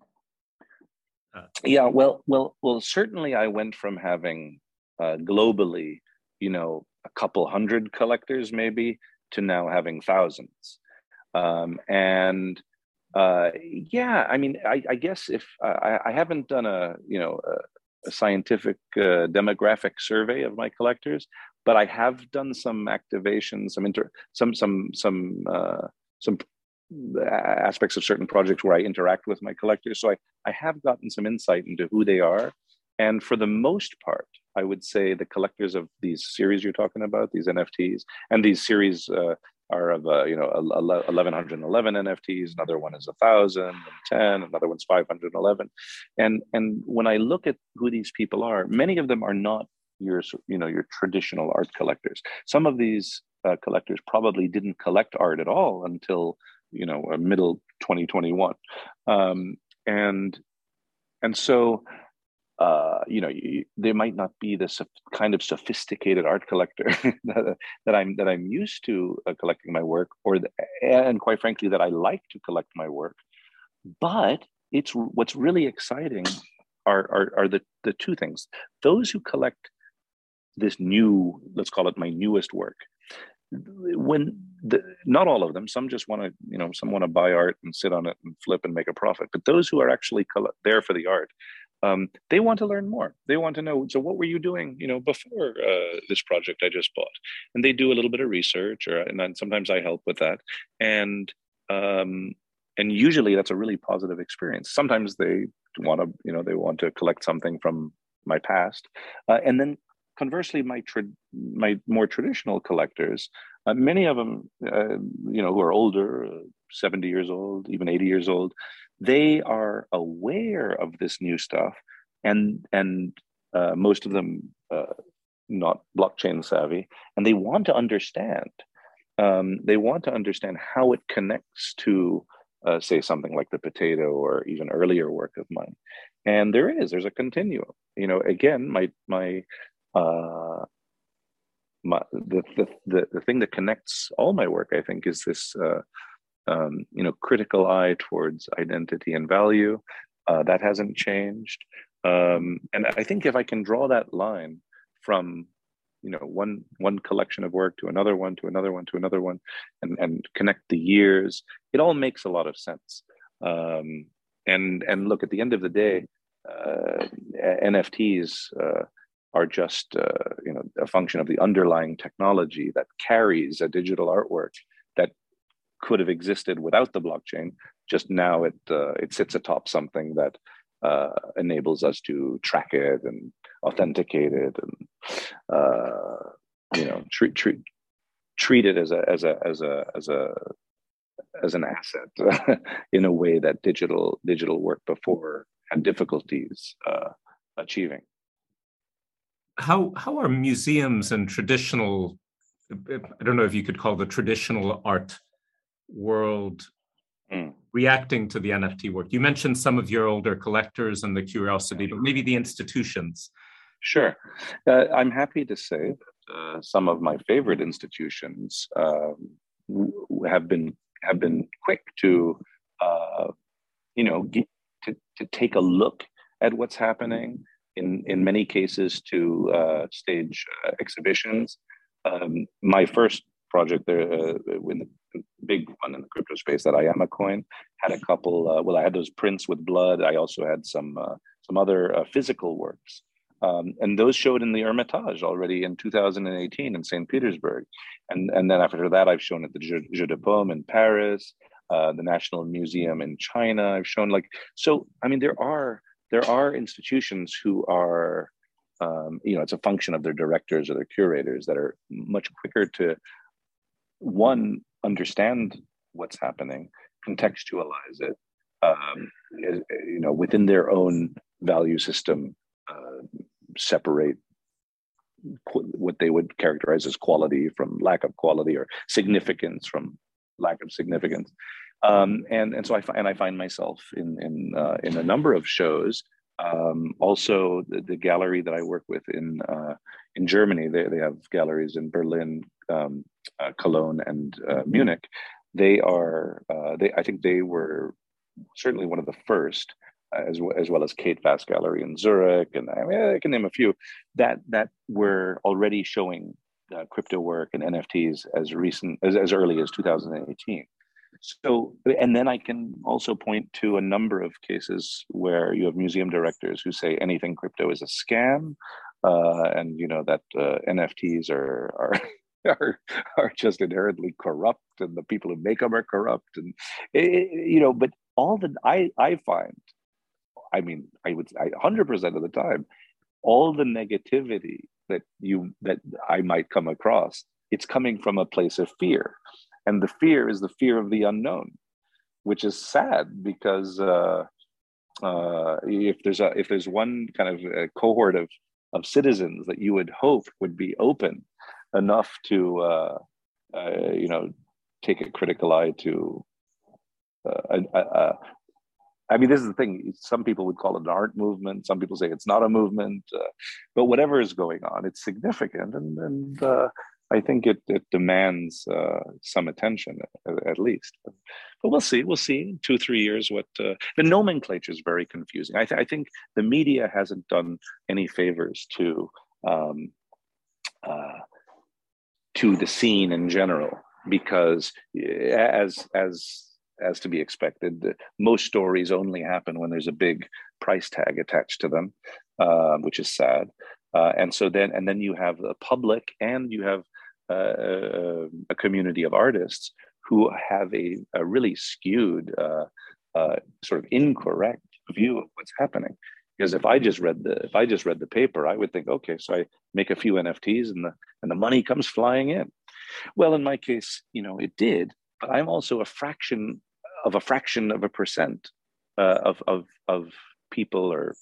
That? Yeah, well, well, well. Certainly, I went from having uh, globally, you know, a couple hundred collectors, maybe, to now having thousands. Um, and uh, yeah, I mean, I, I guess if I, I, haven't done a you know a, a scientific uh, demographic survey of my collectors, but I have done some activations, some inter, some some some uh, some aspects of certain projects where I interact with my collectors. So I I have gotten some insight into who they are, and for the most part, I would say the collectors of these series you're talking about, these NFTs, and these series uh, are of uh, you know 1111 NFTs. Another one is a thousand and ten. Another one's 511. And and when I look at who these people are, many of them are not your you know your traditional art collectors. Some of these uh, collectors probably didn't collect art at all until you know middle 2021, um, and and so uh, you know, they might not be the kind of sophisticated art collector that, that, I'm that I'm used to uh, collecting my work, or the, and quite frankly, that I like to collect my work. But it's what's really exciting are are, are the the two things. Those who collect this new, let's call it my newest work, when the, not all of them some just want to you know some want to buy art and sit on it and flip and make a profit but those who are actually there for the art um, they want to learn more. They want to know so what were you doing you know before uh, this project i just bought? And they do a little bit of research or and then sometimes i help with that. And um, and usually that's a really positive experience. Sometimes they want to you know they want to collect something from my past. Uh, and then conversely my tra- my more traditional collectors uh, many of them uh, you know who are older uh, 70 years old even 80 years old they are aware of this new stuff and and uh, most of them uh, not blockchain savvy and they want to understand um, they want to understand how it connects to uh, say something like the potato or even earlier work of mine. And there is there's a continuum. You know again my my uh my the, the the the thing that connects all my work i think is this uh um, you know, critical eye towards identity and value, Uh, that hasn't changed. Um, and I think if I can draw that line from you know one one collection of work to another one to another one to another one and and connect the years it all makes a lot of sense. Um, and and look at the end of the day uh, nfts uh, are just uh, you know a function of the underlying technology that carries a digital artwork could have existed without the blockchain just now it uh, it sits atop something that uh, enables us to track it and authenticate it and uh, you know treat treat treat it as a as a as a as a as an asset in a way that digital digital work before had difficulties uh, achieving. How how are museums and traditional I don't know if you could call the traditional art world mm. reacting to the NFT work? You mentioned some of your older collectors and the curiosity, but maybe the institutions. Sure. Uh, I'm happy to say that uh, some of my favorite institutions um, have been have been quick to, uh, you know, get, to, to take a look at what's happening. In in many cases, to uh, stage uh, exhibitions. Um, my first project there, uh, in the big one in the crypto space that I am a coin had a couple. Uh, well, I had those prints with blood. I also had some uh, some other uh, physical works, um, and those showed in the Hermitage already in 2018 in St. Petersburg, and and then after that, I've shown at the Jeu, Jeu de Paume in Paris, uh, the National Museum in China. I've shown like so. I mean, there are there are institutions who are um, you know, it's a function of their directors or their curators that are much quicker to one understand what's happening, contextualize it, um, you know, within their own value system, uh, separate what they would characterize as quality from lack of quality or significance from lack of significance. Um, and and so I and I find myself in in uh, in a number of shows. Um, also, the, the, gallery that I work with in uh, in Germany, they, they have galleries in Berlin, um, uh, Cologne, and uh, Munich. They are, uh, they I think they were certainly one of the first, uh, as well, as well as Kate Vass Gallery in Zurich, and I, mean, I can name a few that that were already showing uh, crypto work and NFTs as recent as, as early as 2018. So, and then I can also point to a number of cases where you have museum directors who say anything crypto is a scam, uh, and you know that uh, NFTs are are. Are, are just inherently corrupt and the people who make them are corrupt and it, you know but all the i i find i mean i would I, 100% of the time all the negativity that you that i might come across it's coming from a place of fear. And the fear is the fear of the unknown which is sad because uh, uh, if there's a if there's one kind of uh, cohort of of citizens that you would hope would be open enough to uh, uh, you know take a critical eye to uh, I mean, this is the thing. Some people would call it an art movement. Some people say it's not a movement. Uh, but whatever is going on, it's significant, and, and uh, I think it it demands uh, some attention at, at, least. But we'll see. We'll see in two three years what uh, the nomenclature is very confusing. I, th- I, think the media hasn't done any favors to um, uh, to the scene in general because as as as to be expected, most stories only happen when there's a big price tag attached to them, uh, which is sad. Uh, and so then and then you have the public and you have uh, a community of artists who have a, a really skewed, uh, uh, sort of incorrect view of what's happening. Because if I just read the if I just read the paper, I would think, okay, so I make a few NFTs and the and the money comes flying in. Well, in my case, you know, it did, but I'm also a fraction of a fraction of a percent uh, of of of people or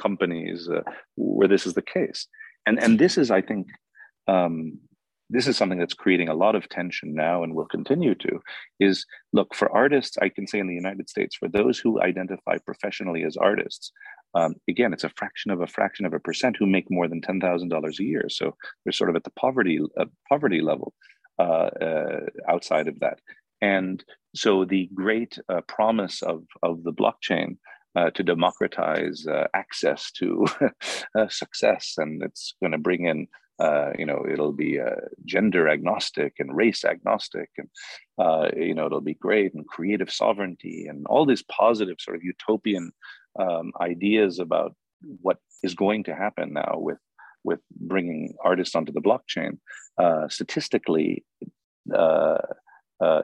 companies uh, where this is the case, and and this is, I think, um, this is something that's creating a lot of tension now and will continue to is look for artists i can say in the united states for those who identify professionally as artists um, again it's a fraction of a fraction of a percent who make more than $10000 a year so they're sort of at the poverty uh, poverty level uh, uh, outside of that and so the great uh, promise of, of the blockchain uh, to democratize uh, access to uh, success, and it's going to bring in. Uh, you know, it'll be uh, gender agnostic and race agnostic, and you know, it'll be great and creative sovereignty and all these positive sort of utopian um, ideas about what is going to happen now with with bringing artists onto the blockchain. statistically,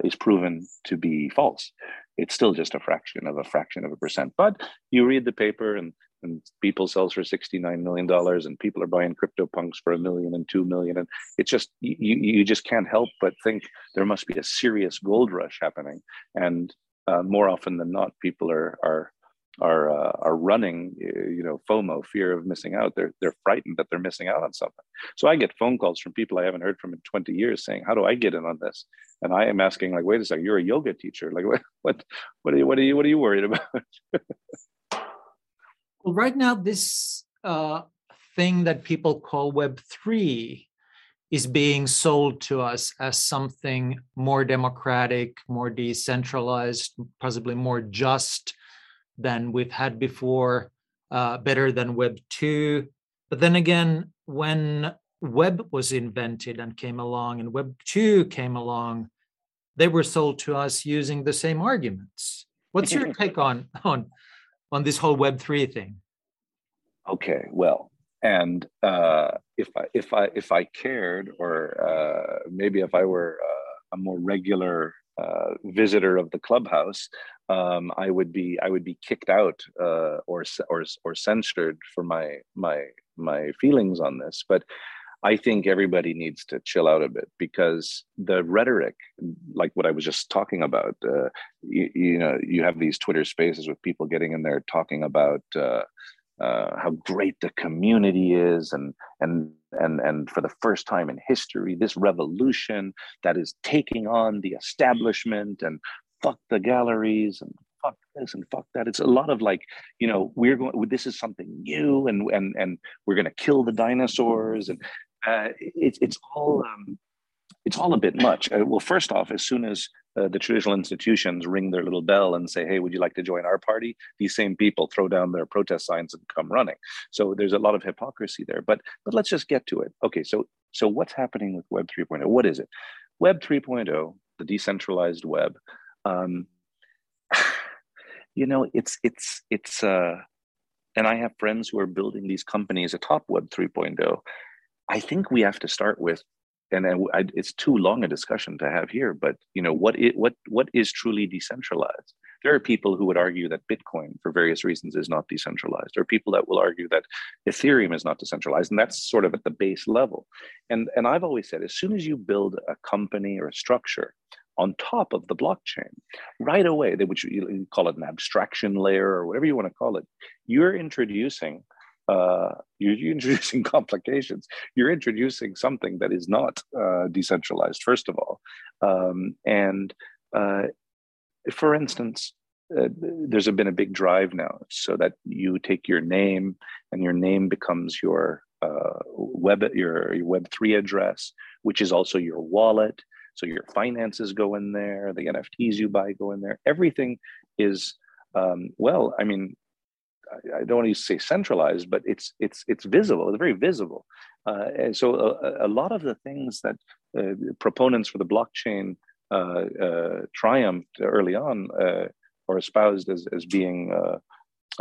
is proven to be false it's still just a fraction of a fraction of a percent. But you read the paper and, and Beeple sells for $69 million and people are buying CryptoPunks for a million and two million. And it's just, you, you just can't help but think there must be a serious gold rush happening. And uh, more often than not, people are, are are uh, are running you know fomo fear of missing out. They're they're frightened that they're missing out on something. So i get phone calls from people i haven't heard from in 20 years saying how do i get in on this? And i am asking like wait a second you're a yoga teacher. Like what what what are you what are you what are you worried about? Well right now this uh, thing that people call web 3 is being sold to us as something more democratic more decentralized possibly more just than we've had before, uh, better than Web 2. But then again, when Web was invented and came along, and Web 2 came along, they were sold to us using the same arguments. What's your take on on on this whole Web 3 thing? Okay, well, and uh, if I if I if I cared, or uh, maybe if I were uh, a more regular uh, visitor of the clubhouse, um, I would be I would be kicked out uh, or or or censored for my my my feelings on this. But I think everybody needs to chill out a bit because the rhetoric, like what I was just talking about, uh, you, you, know, you have these Twitter spaces with people getting in there talking about uh, uh, how great the community is, and and and and for the first time in history, this revolution that is taking on the establishment and fuck the galleries and fuck this and fuck that. It's a lot of like, you know, we're going. This is something new, and and and we're going to kill the dinosaurs, and uh, it's it's all um, it's all a bit much. Uh, well, first off, as soon as uh, the traditional institutions ring their little bell and say, "Hey, would you like to join our party?" These same people throw down their protest signs and come running. So there's a lot of hypocrisy there. But but let's just get to it. Okay, so so what's happening with Web 3.0? What is it? Web 3.0, the decentralized web, um, you know, it's it's it's uh, and I have friends who are building these companies atop Web 3.0. I think we have to start with, and I, it's too long a discussion to have here. But you know, what it what what is truly decentralized? There are people who would argue that Bitcoin, for various reasons, is not decentralized. There are people that will argue that Ethereum is not decentralized, and that's sort of at the base level. And and I've always said, as soon as you build a company or a structure on top of the blockchain right away would you call it an abstraction layer or whatever you want to call it you're introducing uh, you're, introducing complications you're introducing something that is not uh, decentralized first of all um, and uh, for instance uh, there's been a big drive now so that you take your name and your name becomes your uh, web your, your web 3 address which is also your wallet so your finances go in there, the NFTs you buy go in there. Everything is um, well. I mean, I, don't want to say centralized, but it's it's it's visible. It's very visible. Uh, and so a, a, lot of the things that uh, proponents for the blockchain uh, uh triumphed early on uh, or espoused as as being uh,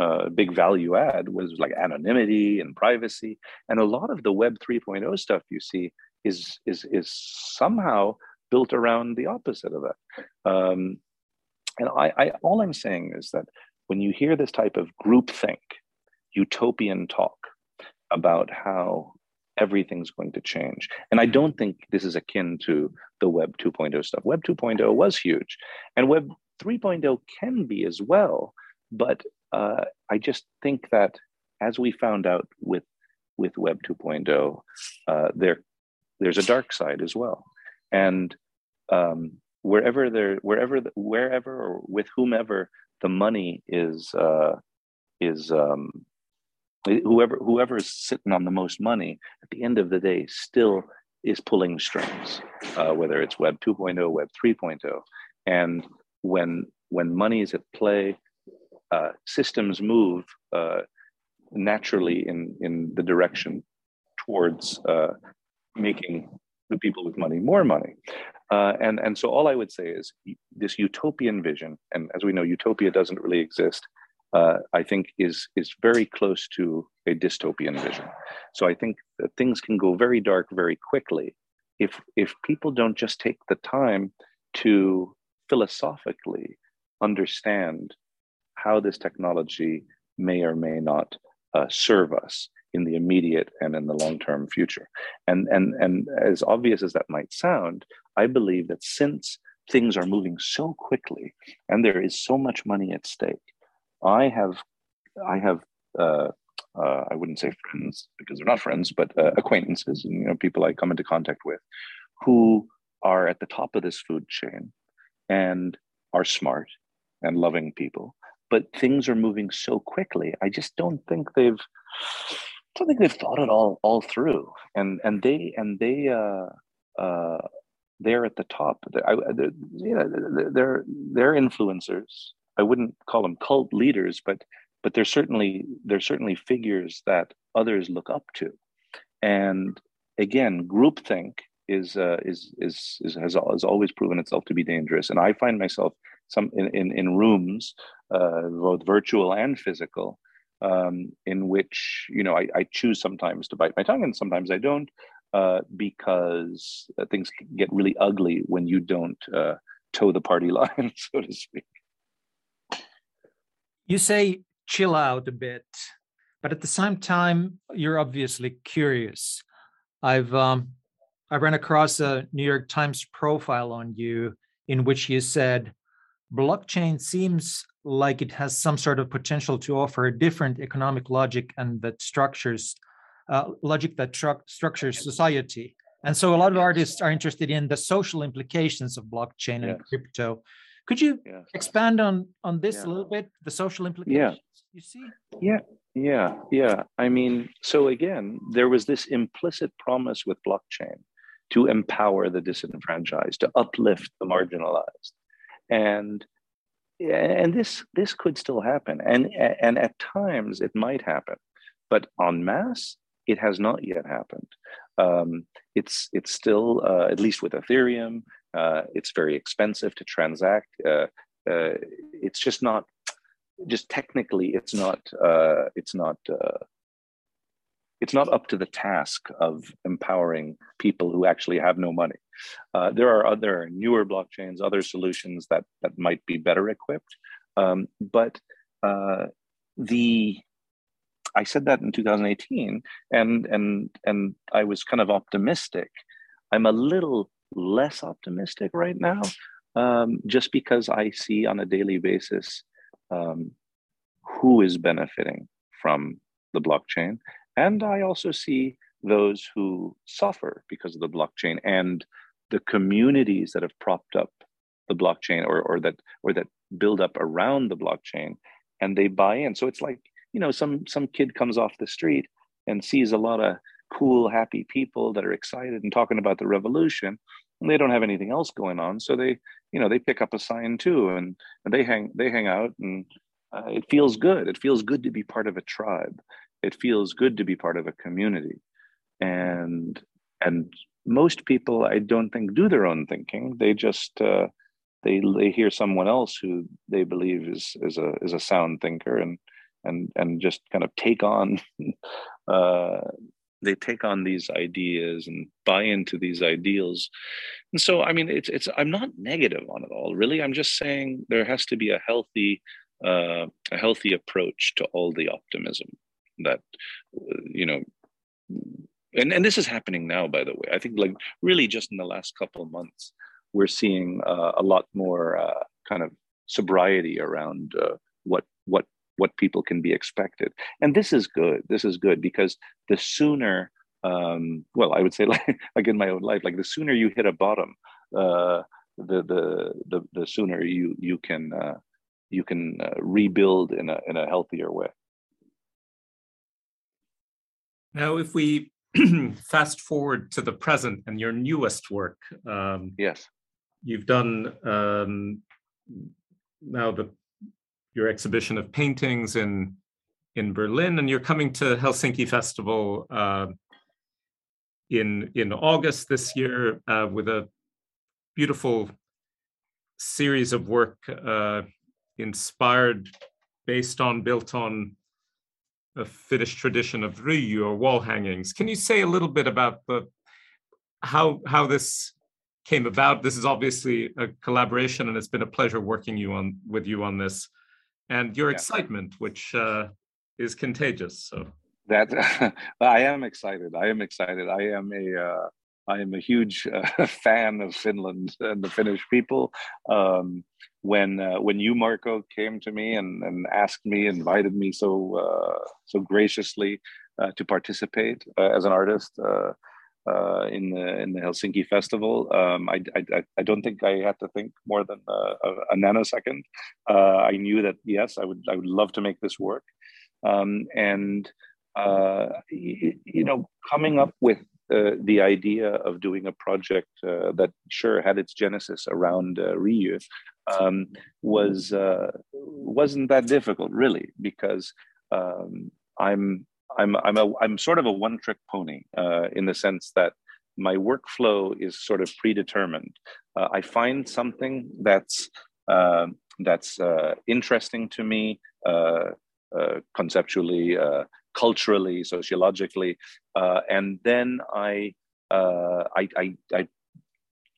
uh, big value add was like anonymity and privacy and a lot of the web 3.0 stuff you see is is is somehow built around the opposite of that. Um, and I, I, all I'm saying is that when you hear this type of groupthink, utopian talk about how everything's going to change, and I don't think this is akin to the Web 2.0 stuff. Web 2.0 was huge, and Web 3.0 can be as well. But uh, I just think that as we found out with with Web 2.0, uh, there there's a dark side as well, and um, wherever there, wherever, wherever, or with whomever the money is uh, is um, whoever whoever is sitting on the most money at the end of the day still is pulling strings, uh, whether it's Web 2.0, Web 3.0, and when when money is at play, uh, systems move uh, naturally in in the direction towards uh, making the people with money more money. Uh, and and so all I would say is this utopian vision, and as we know, utopia doesn't really exist. Uh, I think is is very close to a dystopian vision. So I think that things can go very dark very quickly if if people don't just take the time to philosophically understand how this technology may or may not uh, serve us in the immediate and in the long-term future. And, and, and as obvious as that might sound, I believe that since things are moving so quickly and there is so much money at stake, I have, I have, uh, uh, I wouldn't say friends because they're not friends, but uh, acquaintances and you know people I come into contact with, who are at the top of this food chain, and are smart and loving people, but things are moving so quickly. I just don't think they've I don't think they've thought it all all through, and and they and they uh, uh, they're at the top. I, they're, you know, they're they're influencers. I wouldn't call them cult leaders, but but they're certainly they're certainly figures that others look up to, and again, groupthink is uh, is is is has, has always proven itself to be dangerous. And I find myself some in in, in rooms, uh, both virtual and physical, um, in which you know I, I, choose sometimes to bite my tongue and sometimes I don't uh, because things get really ugly when you don't uh, toe the party line, so to speak. You say chill out a bit, but at the same time, you're obviously curious. I've um, I ran across a New York Times profile on you in which you said blockchain seems like it has some sort of potential to offer a different economic logic and that structures uh, logic that tru- structures society. And so a lot of artists are interested in the social implications of blockchain yes. and crypto. Could you yes. expand on on this yeah. a little bit the social implications yeah. you see? Yeah. Yeah. Yeah. I mean so again there was this implicit promise with blockchain to empower the disenfranchised to uplift the marginalized. And and this this could still happen. And and at times it might happen. But en masse it has not yet happened. Um, it's it's still uh, at least with ethereum uh, it's very expensive to transact. Uh, uh it's just not just technically it's not uh, it's not uh, it's not up to the task of empowering people who actually have no money. There are other newer blockchains, other solutions that that might be better equipped, um, but the I said that in 2018, and and and I was kind of optimistic. I'm a little less optimistic right now, um, just because I see on a daily basis um, who is benefiting from the blockchain and I also see those who suffer because of the blockchain and the communities that have propped up the blockchain or, or that or that build up around the blockchain and they buy in. So it's like, you know, some some kid comes off the street and sees a lot of cool, happy people that are excited and talking about the revolution and they don't have anything else going on. So they, you know, they pick up a sign too and, and they hang they hang out and uh, it feels good. It feels good to be part of a tribe it feels good to be part of a community and and most people i don't think do their own thinking they just uh, they they hear someone else who they believe is is a is a sound thinker and and and just kind of take on uh, they take on these ideas and buy into these ideals. And so i mean it's it's i'm not negative on it all. Really i'm just saying there has to be a healthy uh, a healthy approach to all the optimism that you know and, and this is happening now by the way. I think like really just in the last couple months we're seeing uh, a lot more uh, kind of sobriety around uh, what what what people can be expected. And this is good this is good because the sooner um, well i would say like, like in my own life like the sooner you hit a bottom uh, the, the the the sooner you you can uh, you can uh, rebuild in a in a healthier way. Now, if we fast forward to the present and your newest work, um, yes, you've done um, now the your exhibition of paintings in in Berlin, and you're coming to Helsinki Festival uh, in in August this year uh, with a beautiful series of work uh, inspired, based on, built on a Finnish tradition of ryijy or wall hangings. Can you say a little bit about the how how this came about? This is obviously a collaboration, and it's been a pleasure working you on with you on this, and your yeah. excitement, which uh, is contagious. So that I am excited. I am excited. I am a uh, I am a huge uh, fan of Finland and the Finnish people. Um, when uh, when you Marko came to me and, and asked me, invited me so uh, so graciously uh, to participate uh, as an artist uh, in the in the Helsinki festival, um, I, I, I don't think I had to think more than a, a nanosecond. I knew that yes, I would I would love to make this work, um, and you, you know coming up with uh, the idea of doing a project uh, that sure had its genesis around uh, ryijy um, was uh, wasn't that difficult really because um, I'm I'm I'm a I'm sort of a one trick pony uh, in the sense that my workflow is sort of predetermined. Uh, I find something that's um, that's interesting to me conceptually culturally, sociologically, uh, and then I, uh, I, I, I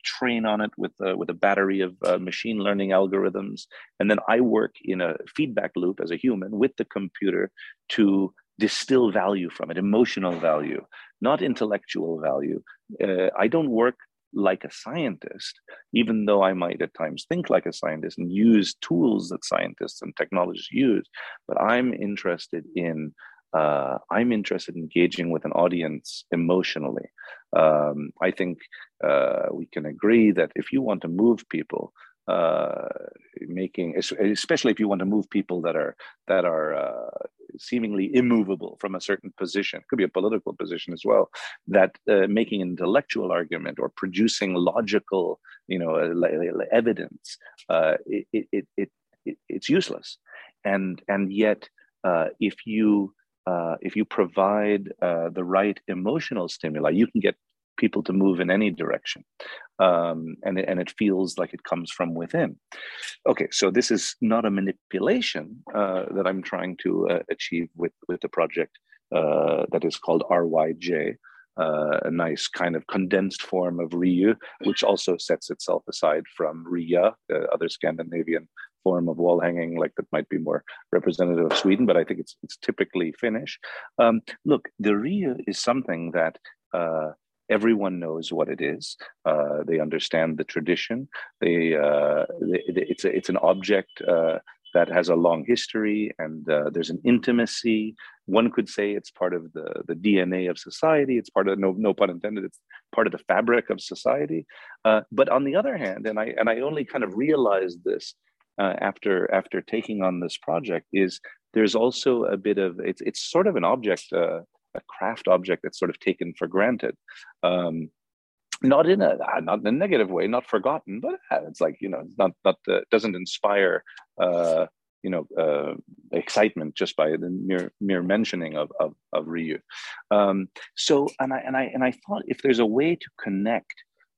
train on it with a, with a battery of uh, machine learning algorithms, and then I work in a feedback loop as a human with the computer to distill value from it, emotional value, not intellectual value. Uh, I don't work like a scientist, even though I might at times think like a scientist and use tools that scientists and technologists use, but I'm interested in uh, I'm interested in engaging with an audience emotionally. Um, I think uh, we can agree that if you want to move people, uh, making especially if you want to move people that are that are uh, seemingly immovable from a certain position could be a political position as well that uh, making an intellectual argument or producing logical you know evidence uh, it, it, it, it, it's useless. And and yet uh, if you uh, if you provide uh, the right emotional stimuli, you can get people to move in any direction. Um, and, it, and it feels like it comes from within. Okay, so this is not a manipulation uh, that I'm trying to uh, achieve with, with the project uh, that is called RYJY. Uh, a nice kind of condensed form of ryijy, which also sets itself aside from rya, the other Scandinavian form of wall hanging, like that might be more representative of Sweden, but I think it's it's typically Finnish. Um, look, the Ria is something that uh, everyone knows what it is. Uh, they understand the tradition. They, uh, they it's a, it's an object uh, that has a long history, and uh, there's an intimacy. One could say it's part of the the DNA of society. It's part of no no pun intended. It's part of the fabric of society. Uh, but on the other hand, and I and I only kind of realized this uh, after after taking on this project is there's also a bit of it's it's sort of an object uh, a craft object that's sort of taken for granted um, not in a uh, not in a negative way not forgotten but uh, it's like you know not not uh, doesn't inspire uh, you know uh, excitement just by the mere mere mentioning of of, of ryijy. Um, so and I and I and I thought if there's a way to connect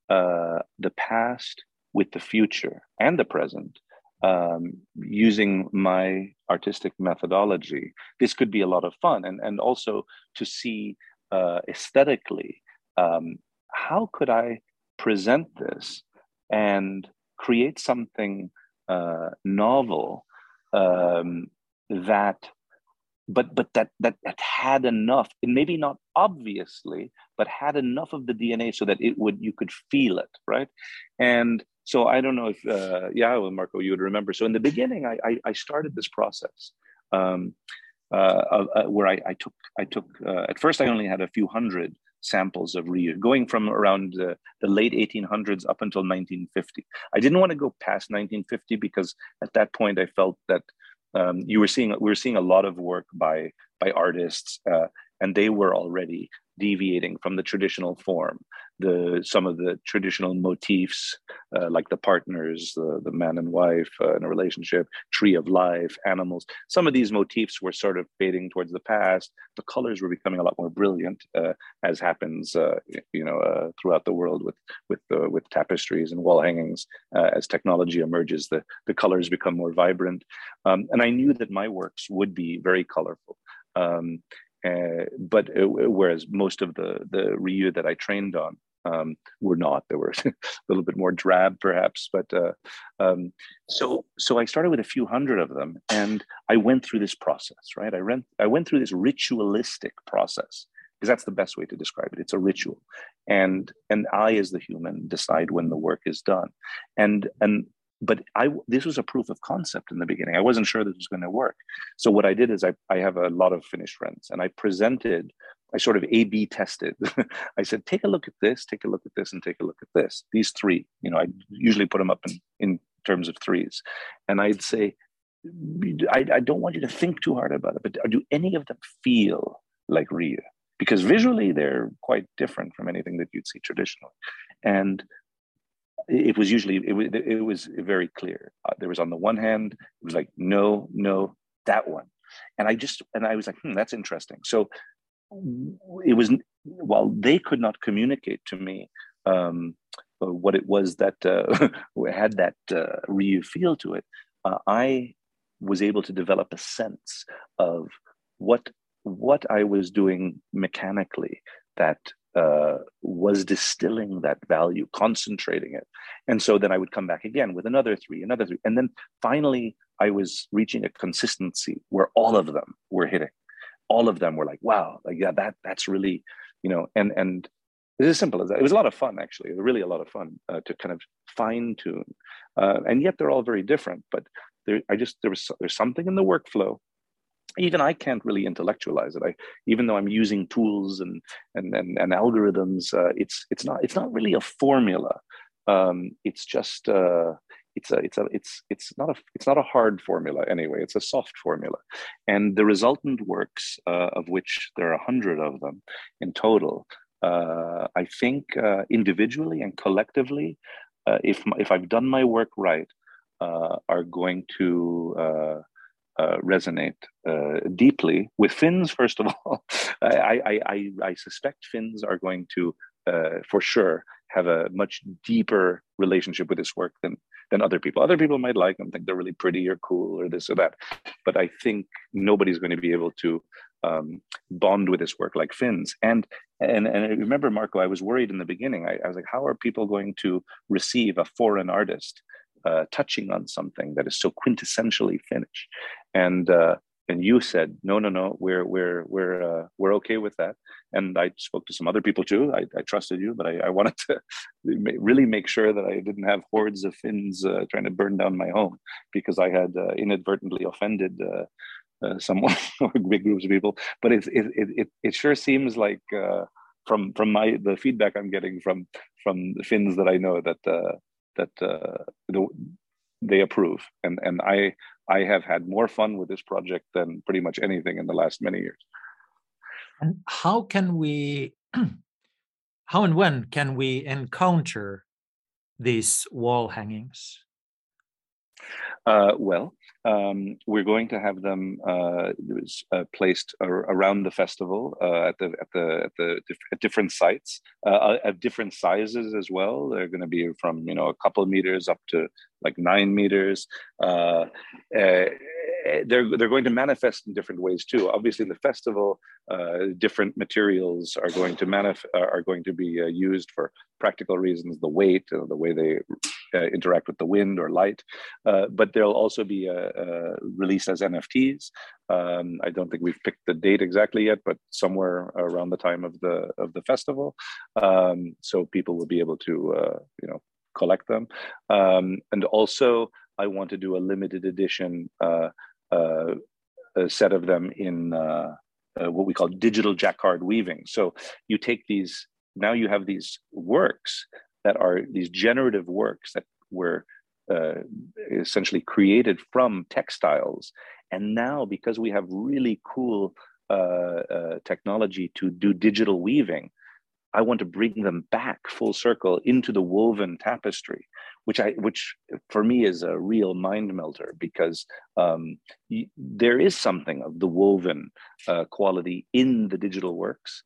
uh, the past with the future and the present, um, using my artistic methodology, this could be a lot of fun. And, and also to see uh, aesthetically, um, how could I present this and create something uh, novel um, that but but that, that that had enough maybe not obviously but had enough of the dna so that it would you could feel it right and so I don't know if, uh, yeah, Marko, you would remember. So in the beginning, I, I, I started this process um, uh, uh, where I, I, took, I took uh, at first I only had a few hundred samples of ryijy, going from around the late 1800s up until 1950. I didn't want to go past 1950 because at that point I felt that um, you were seeing we were seeing a lot of work by by artists, uh, and they were already deviating from the traditional form. The some of the traditional motifs, uh, like the partners, the, the man and wife uh, in a relationship, tree of life, animals. Some of these motifs were sort of fading towards the past. The colors were becoming a lot more brilliant, uh, as happens, uh, you know, uh, throughout the world with with with tapestries and wall hangings. Uh, as technology emerges, the the colors become more vibrant, um, and I knew that my works would be very colorful. Um, uh, but whereas most of the the ryijy that I trained on um, were not, they were a little bit more drab, perhaps. But uh, um, so so I started with a few hundred of them, and I went through this process. Right, I went I went through this ritualistic process because that's the best way to describe it. It's a ritual, and and I, as the human, decide when the work is done, and and but I this was a proof of concept in the beginning. I wasn't sure this was going to work. So what I did is I, I have a lot of Finnish friends and I presented, I sort of A B tested. I said, take a look at this, take a look at this, and take a look at this. These three, you know, I usually put them up in, in terms of threes. And I'd say, I, I don't want you to think too hard about it, but do any of them feel like ryijy? Because visually they're quite different from anything that you'd see traditionally. And it was usually it was, it was very clear uh, there was on the one hand it was like no no that one and i just and i was like hmm, that's interesting so it was while they could not communicate to me um, uh, what it was that uh, had that uh, ryijy feel to it, uh, I was able to develop a sense of what what I was doing mechanically that uh, was distilling that value, concentrating it. And so then I would come back again with another three, another three. And then finally, I was reaching a consistency where all of them were hitting. All of them were like, wow, like, yeah, that that's really, you know, and, and it's as simple as that. It was a lot of fun, actually, really a lot of fun uh, to kind of fine tune. Uh, and yet they're all very different, but there, I just, there was, there's something in the workflow even I can't really intellectualize it. I, even though I'm using tools and and and, and algorithms, uh, it's it's not it's not really a formula. Um, it's just uh, it's a it's a it's it's not a it's not a hard formula anyway. It's a soft formula, and the resultant works, uh, of which there are a hundred of them in total. Uh, I think uh, individually and collectively, uh, if if I've done my work right, are going to uh, resonate uh, deeply with Finns. First of all, I, I, I, I, suspect Finns are going to, uh, for sure, have a much deeper relationship with this work than than other people. Other people might like them, think they're really pretty or cool or this or that, but I think nobody's going to be able to um, bond with this work like Finns. And and and I remember, Marko, I was worried in the beginning. I, I was like, how are people going to receive a foreign artist uh, touching on something that is so quintessentially Finnish, and uh, and you said no, no, no, we're we're we're uh, we're okay with that. And I spoke to some other people too. I, I trusted you, but I, I, wanted to really make sure that I didn't have hordes of Finns uh, trying to burn down my home because I had uh, inadvertently offended. Uh, uh, someone or big groups of people, but it it it, it sure seems like uh, from from my the feedback I'm getting from from the Finns that I know that that uh, they approve. And and I I have had more fun with this project than pretty much anything in the last many years. And how can we, how and when can we encounter these wall hangings? Uh, well, um, we're going to have them uh, uh, placed around the festival uh, at the at the at the at different sites uh, uh, at different sizes as well. They're going to be from you know a couple of meters up to like nine meters. Eh, they're they're going to manifest in different ways too. Obviously, in the festival, uh, different materials are going to manif- are going to be uh, used for practical reasons, the weight, uh, the way they uh, interact with the wind or light. Uh, but they'll also be uh, released as NFTs. Um, I don't think we've picked the date exactly yet, but somewhere around the time of the of the festival, um, so people will be able to you know collect them, um, and also. I want to do a limited edition uh, uh, a set of them in uh, uh, what we call digital jacquard weaving. So you take these, now you have these works that are these generative works that were uh, essentially created from textiles. And now, because we have really cool uh, technology to do digital weaving, I want to bring them back full circle into the woven tapestry, which I which for me is a real mind melter because um, y- there is something of the woven uh, quality in the digital works,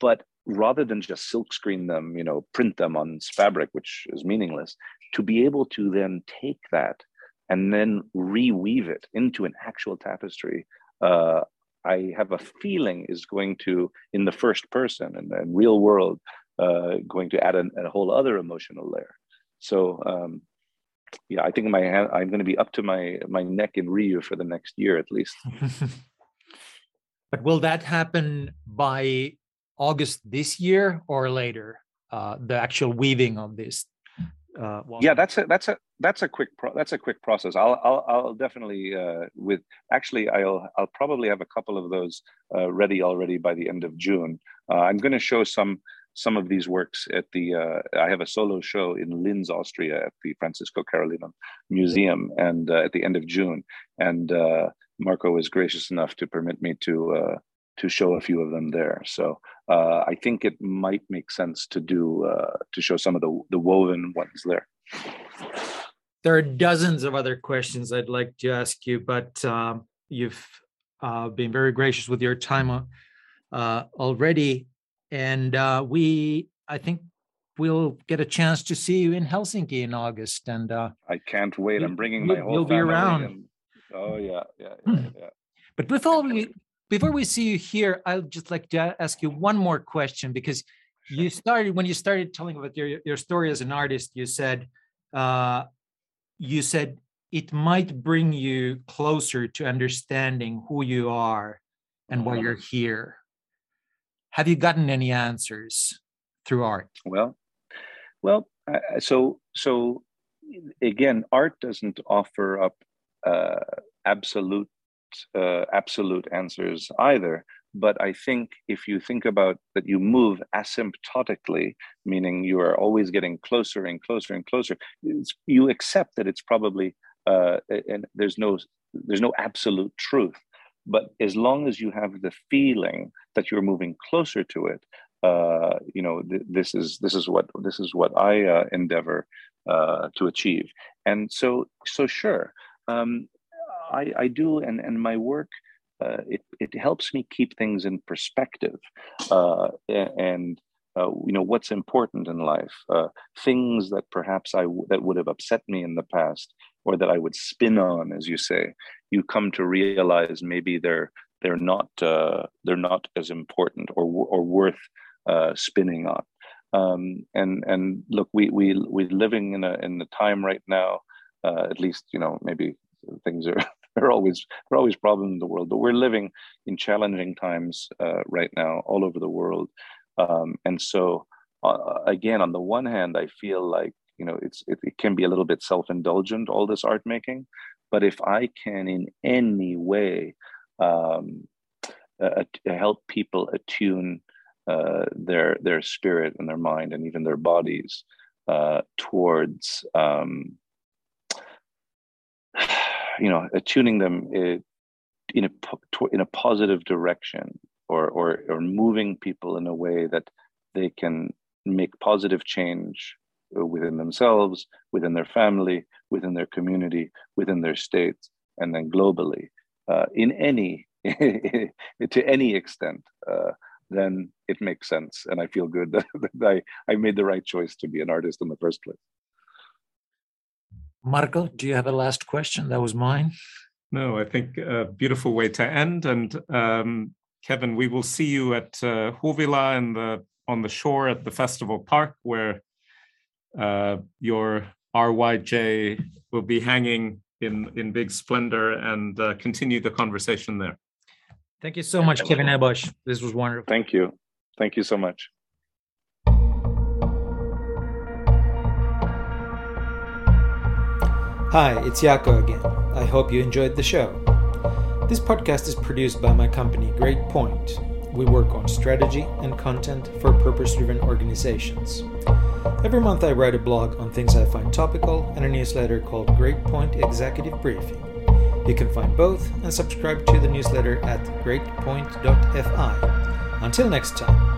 but rather than just silkscreen them, you know, print them on fabric, which is meaningless, to be able to then take that and then reweave it into an actual tapestry, uh, I have a feeling is going to, in the first person and the real world, uh, going to add an, a whole other emotional layer. So um, yeah, I think my I'm going to be up to my my neck in ryijy for the next year at least. but will that happen by August this year or later? Uh, the actual weaving of this. Uh, yeah, that's a that's a that's a quick pro- that's a quick process. I'll I'll, I'll definitely uh, with actually I'll I'll probably have a couple of those uh, ready already by the end of June. Uh, I'm going to show some some of these works at the uh, I have a solo show in Linz, Austria, at the Francisco Carolinum Museum, and uh, at the end of June. And uh, Marko was gracious enough to permit me to to show a few of them there. So uh, I think it might make sense to do uh, to show some of the the woven ones there. There are dozens of other questions I'd like to ask you, but um, you've uh, been very gracious with your time uh, already, and uh, we I think we'll get a chance to see you in Helsinki in August. And uh, I can't wait. I'm bringing my whole. You'll be around. And, oh yeah, yeah, yeah, yeah. But before we before we see you here, I'd just like to ask you one more question because you started when you started telling about your your story as an artist. You said uh, you said it might bring you closer to understanding who you are and why mm-hmm. you're here. Have you gotten any answers through art? Well, well, uh, so so again, art doesn't offer up uh, absolute uh, absolute answers either. But I think if you think about that, you move asymptotically, meaning you are always getting closer and closer and closer. you accept that it's probably uh, and there's no there's no absolute truth. But as long as you have the feeling that you're moving closer to it, uh, you know th- this is this is what this is what I uh, endeavor uh, to achieve. And so so sure, um, I, I do, and, and my work, uh, it, it helps me keep things in perspective uh, and, uh, you know, what's important in life. Uh, things that perhaps I w- that would have upset me in the past or that I would spin on, as you say, you come to realize maybe they're they're not uh, they're not as important or or worth uh, spinning on. Um, and and look, we we we're living in a in a time right now, at least you know maybe things are there are always there are always problems in the world, but we're living in challenging times uh, right now all over the world, um, and so uh, again, on the one hand, I feel like you know it's it, it can be a little bit self indulgent all this art making, but if I can in any way um, uh, help people attune uh, their their spirit and their mind and even their bodies uh, towards um, you know attuning them eh, in a in a positive direction or or or moving people in a way that they can make positive change uh, within themselves within their family within their community within their states and then globally uh, in any to any extent uh, then it makes sense. And i feel good that, that I, I made the right choice to be an artist in the first place Marko, do you have a last question? That was mine. No, I think a beautiful way to end. And um, Kevin, we will see you at uh, Huvila in the on the shore at the festival park, where uh, your RYJY will be hanging in in big splendor, and uh, continue the conversation there. Thank you so much, Kevin Abosch. This was wonderful. Thank you. Thank you so much. Hi, it's Jaakko again. I hope you enjoyed the show. This podcast is produced by my company, Great Point. We work on strategy and content for purpose driven organizations. Every month, I write a blog on things I find topical and a newsletter called Great Point Executive Briefing. You can find both and subscribe to the newsletter at greatpoint.fi. Until next time.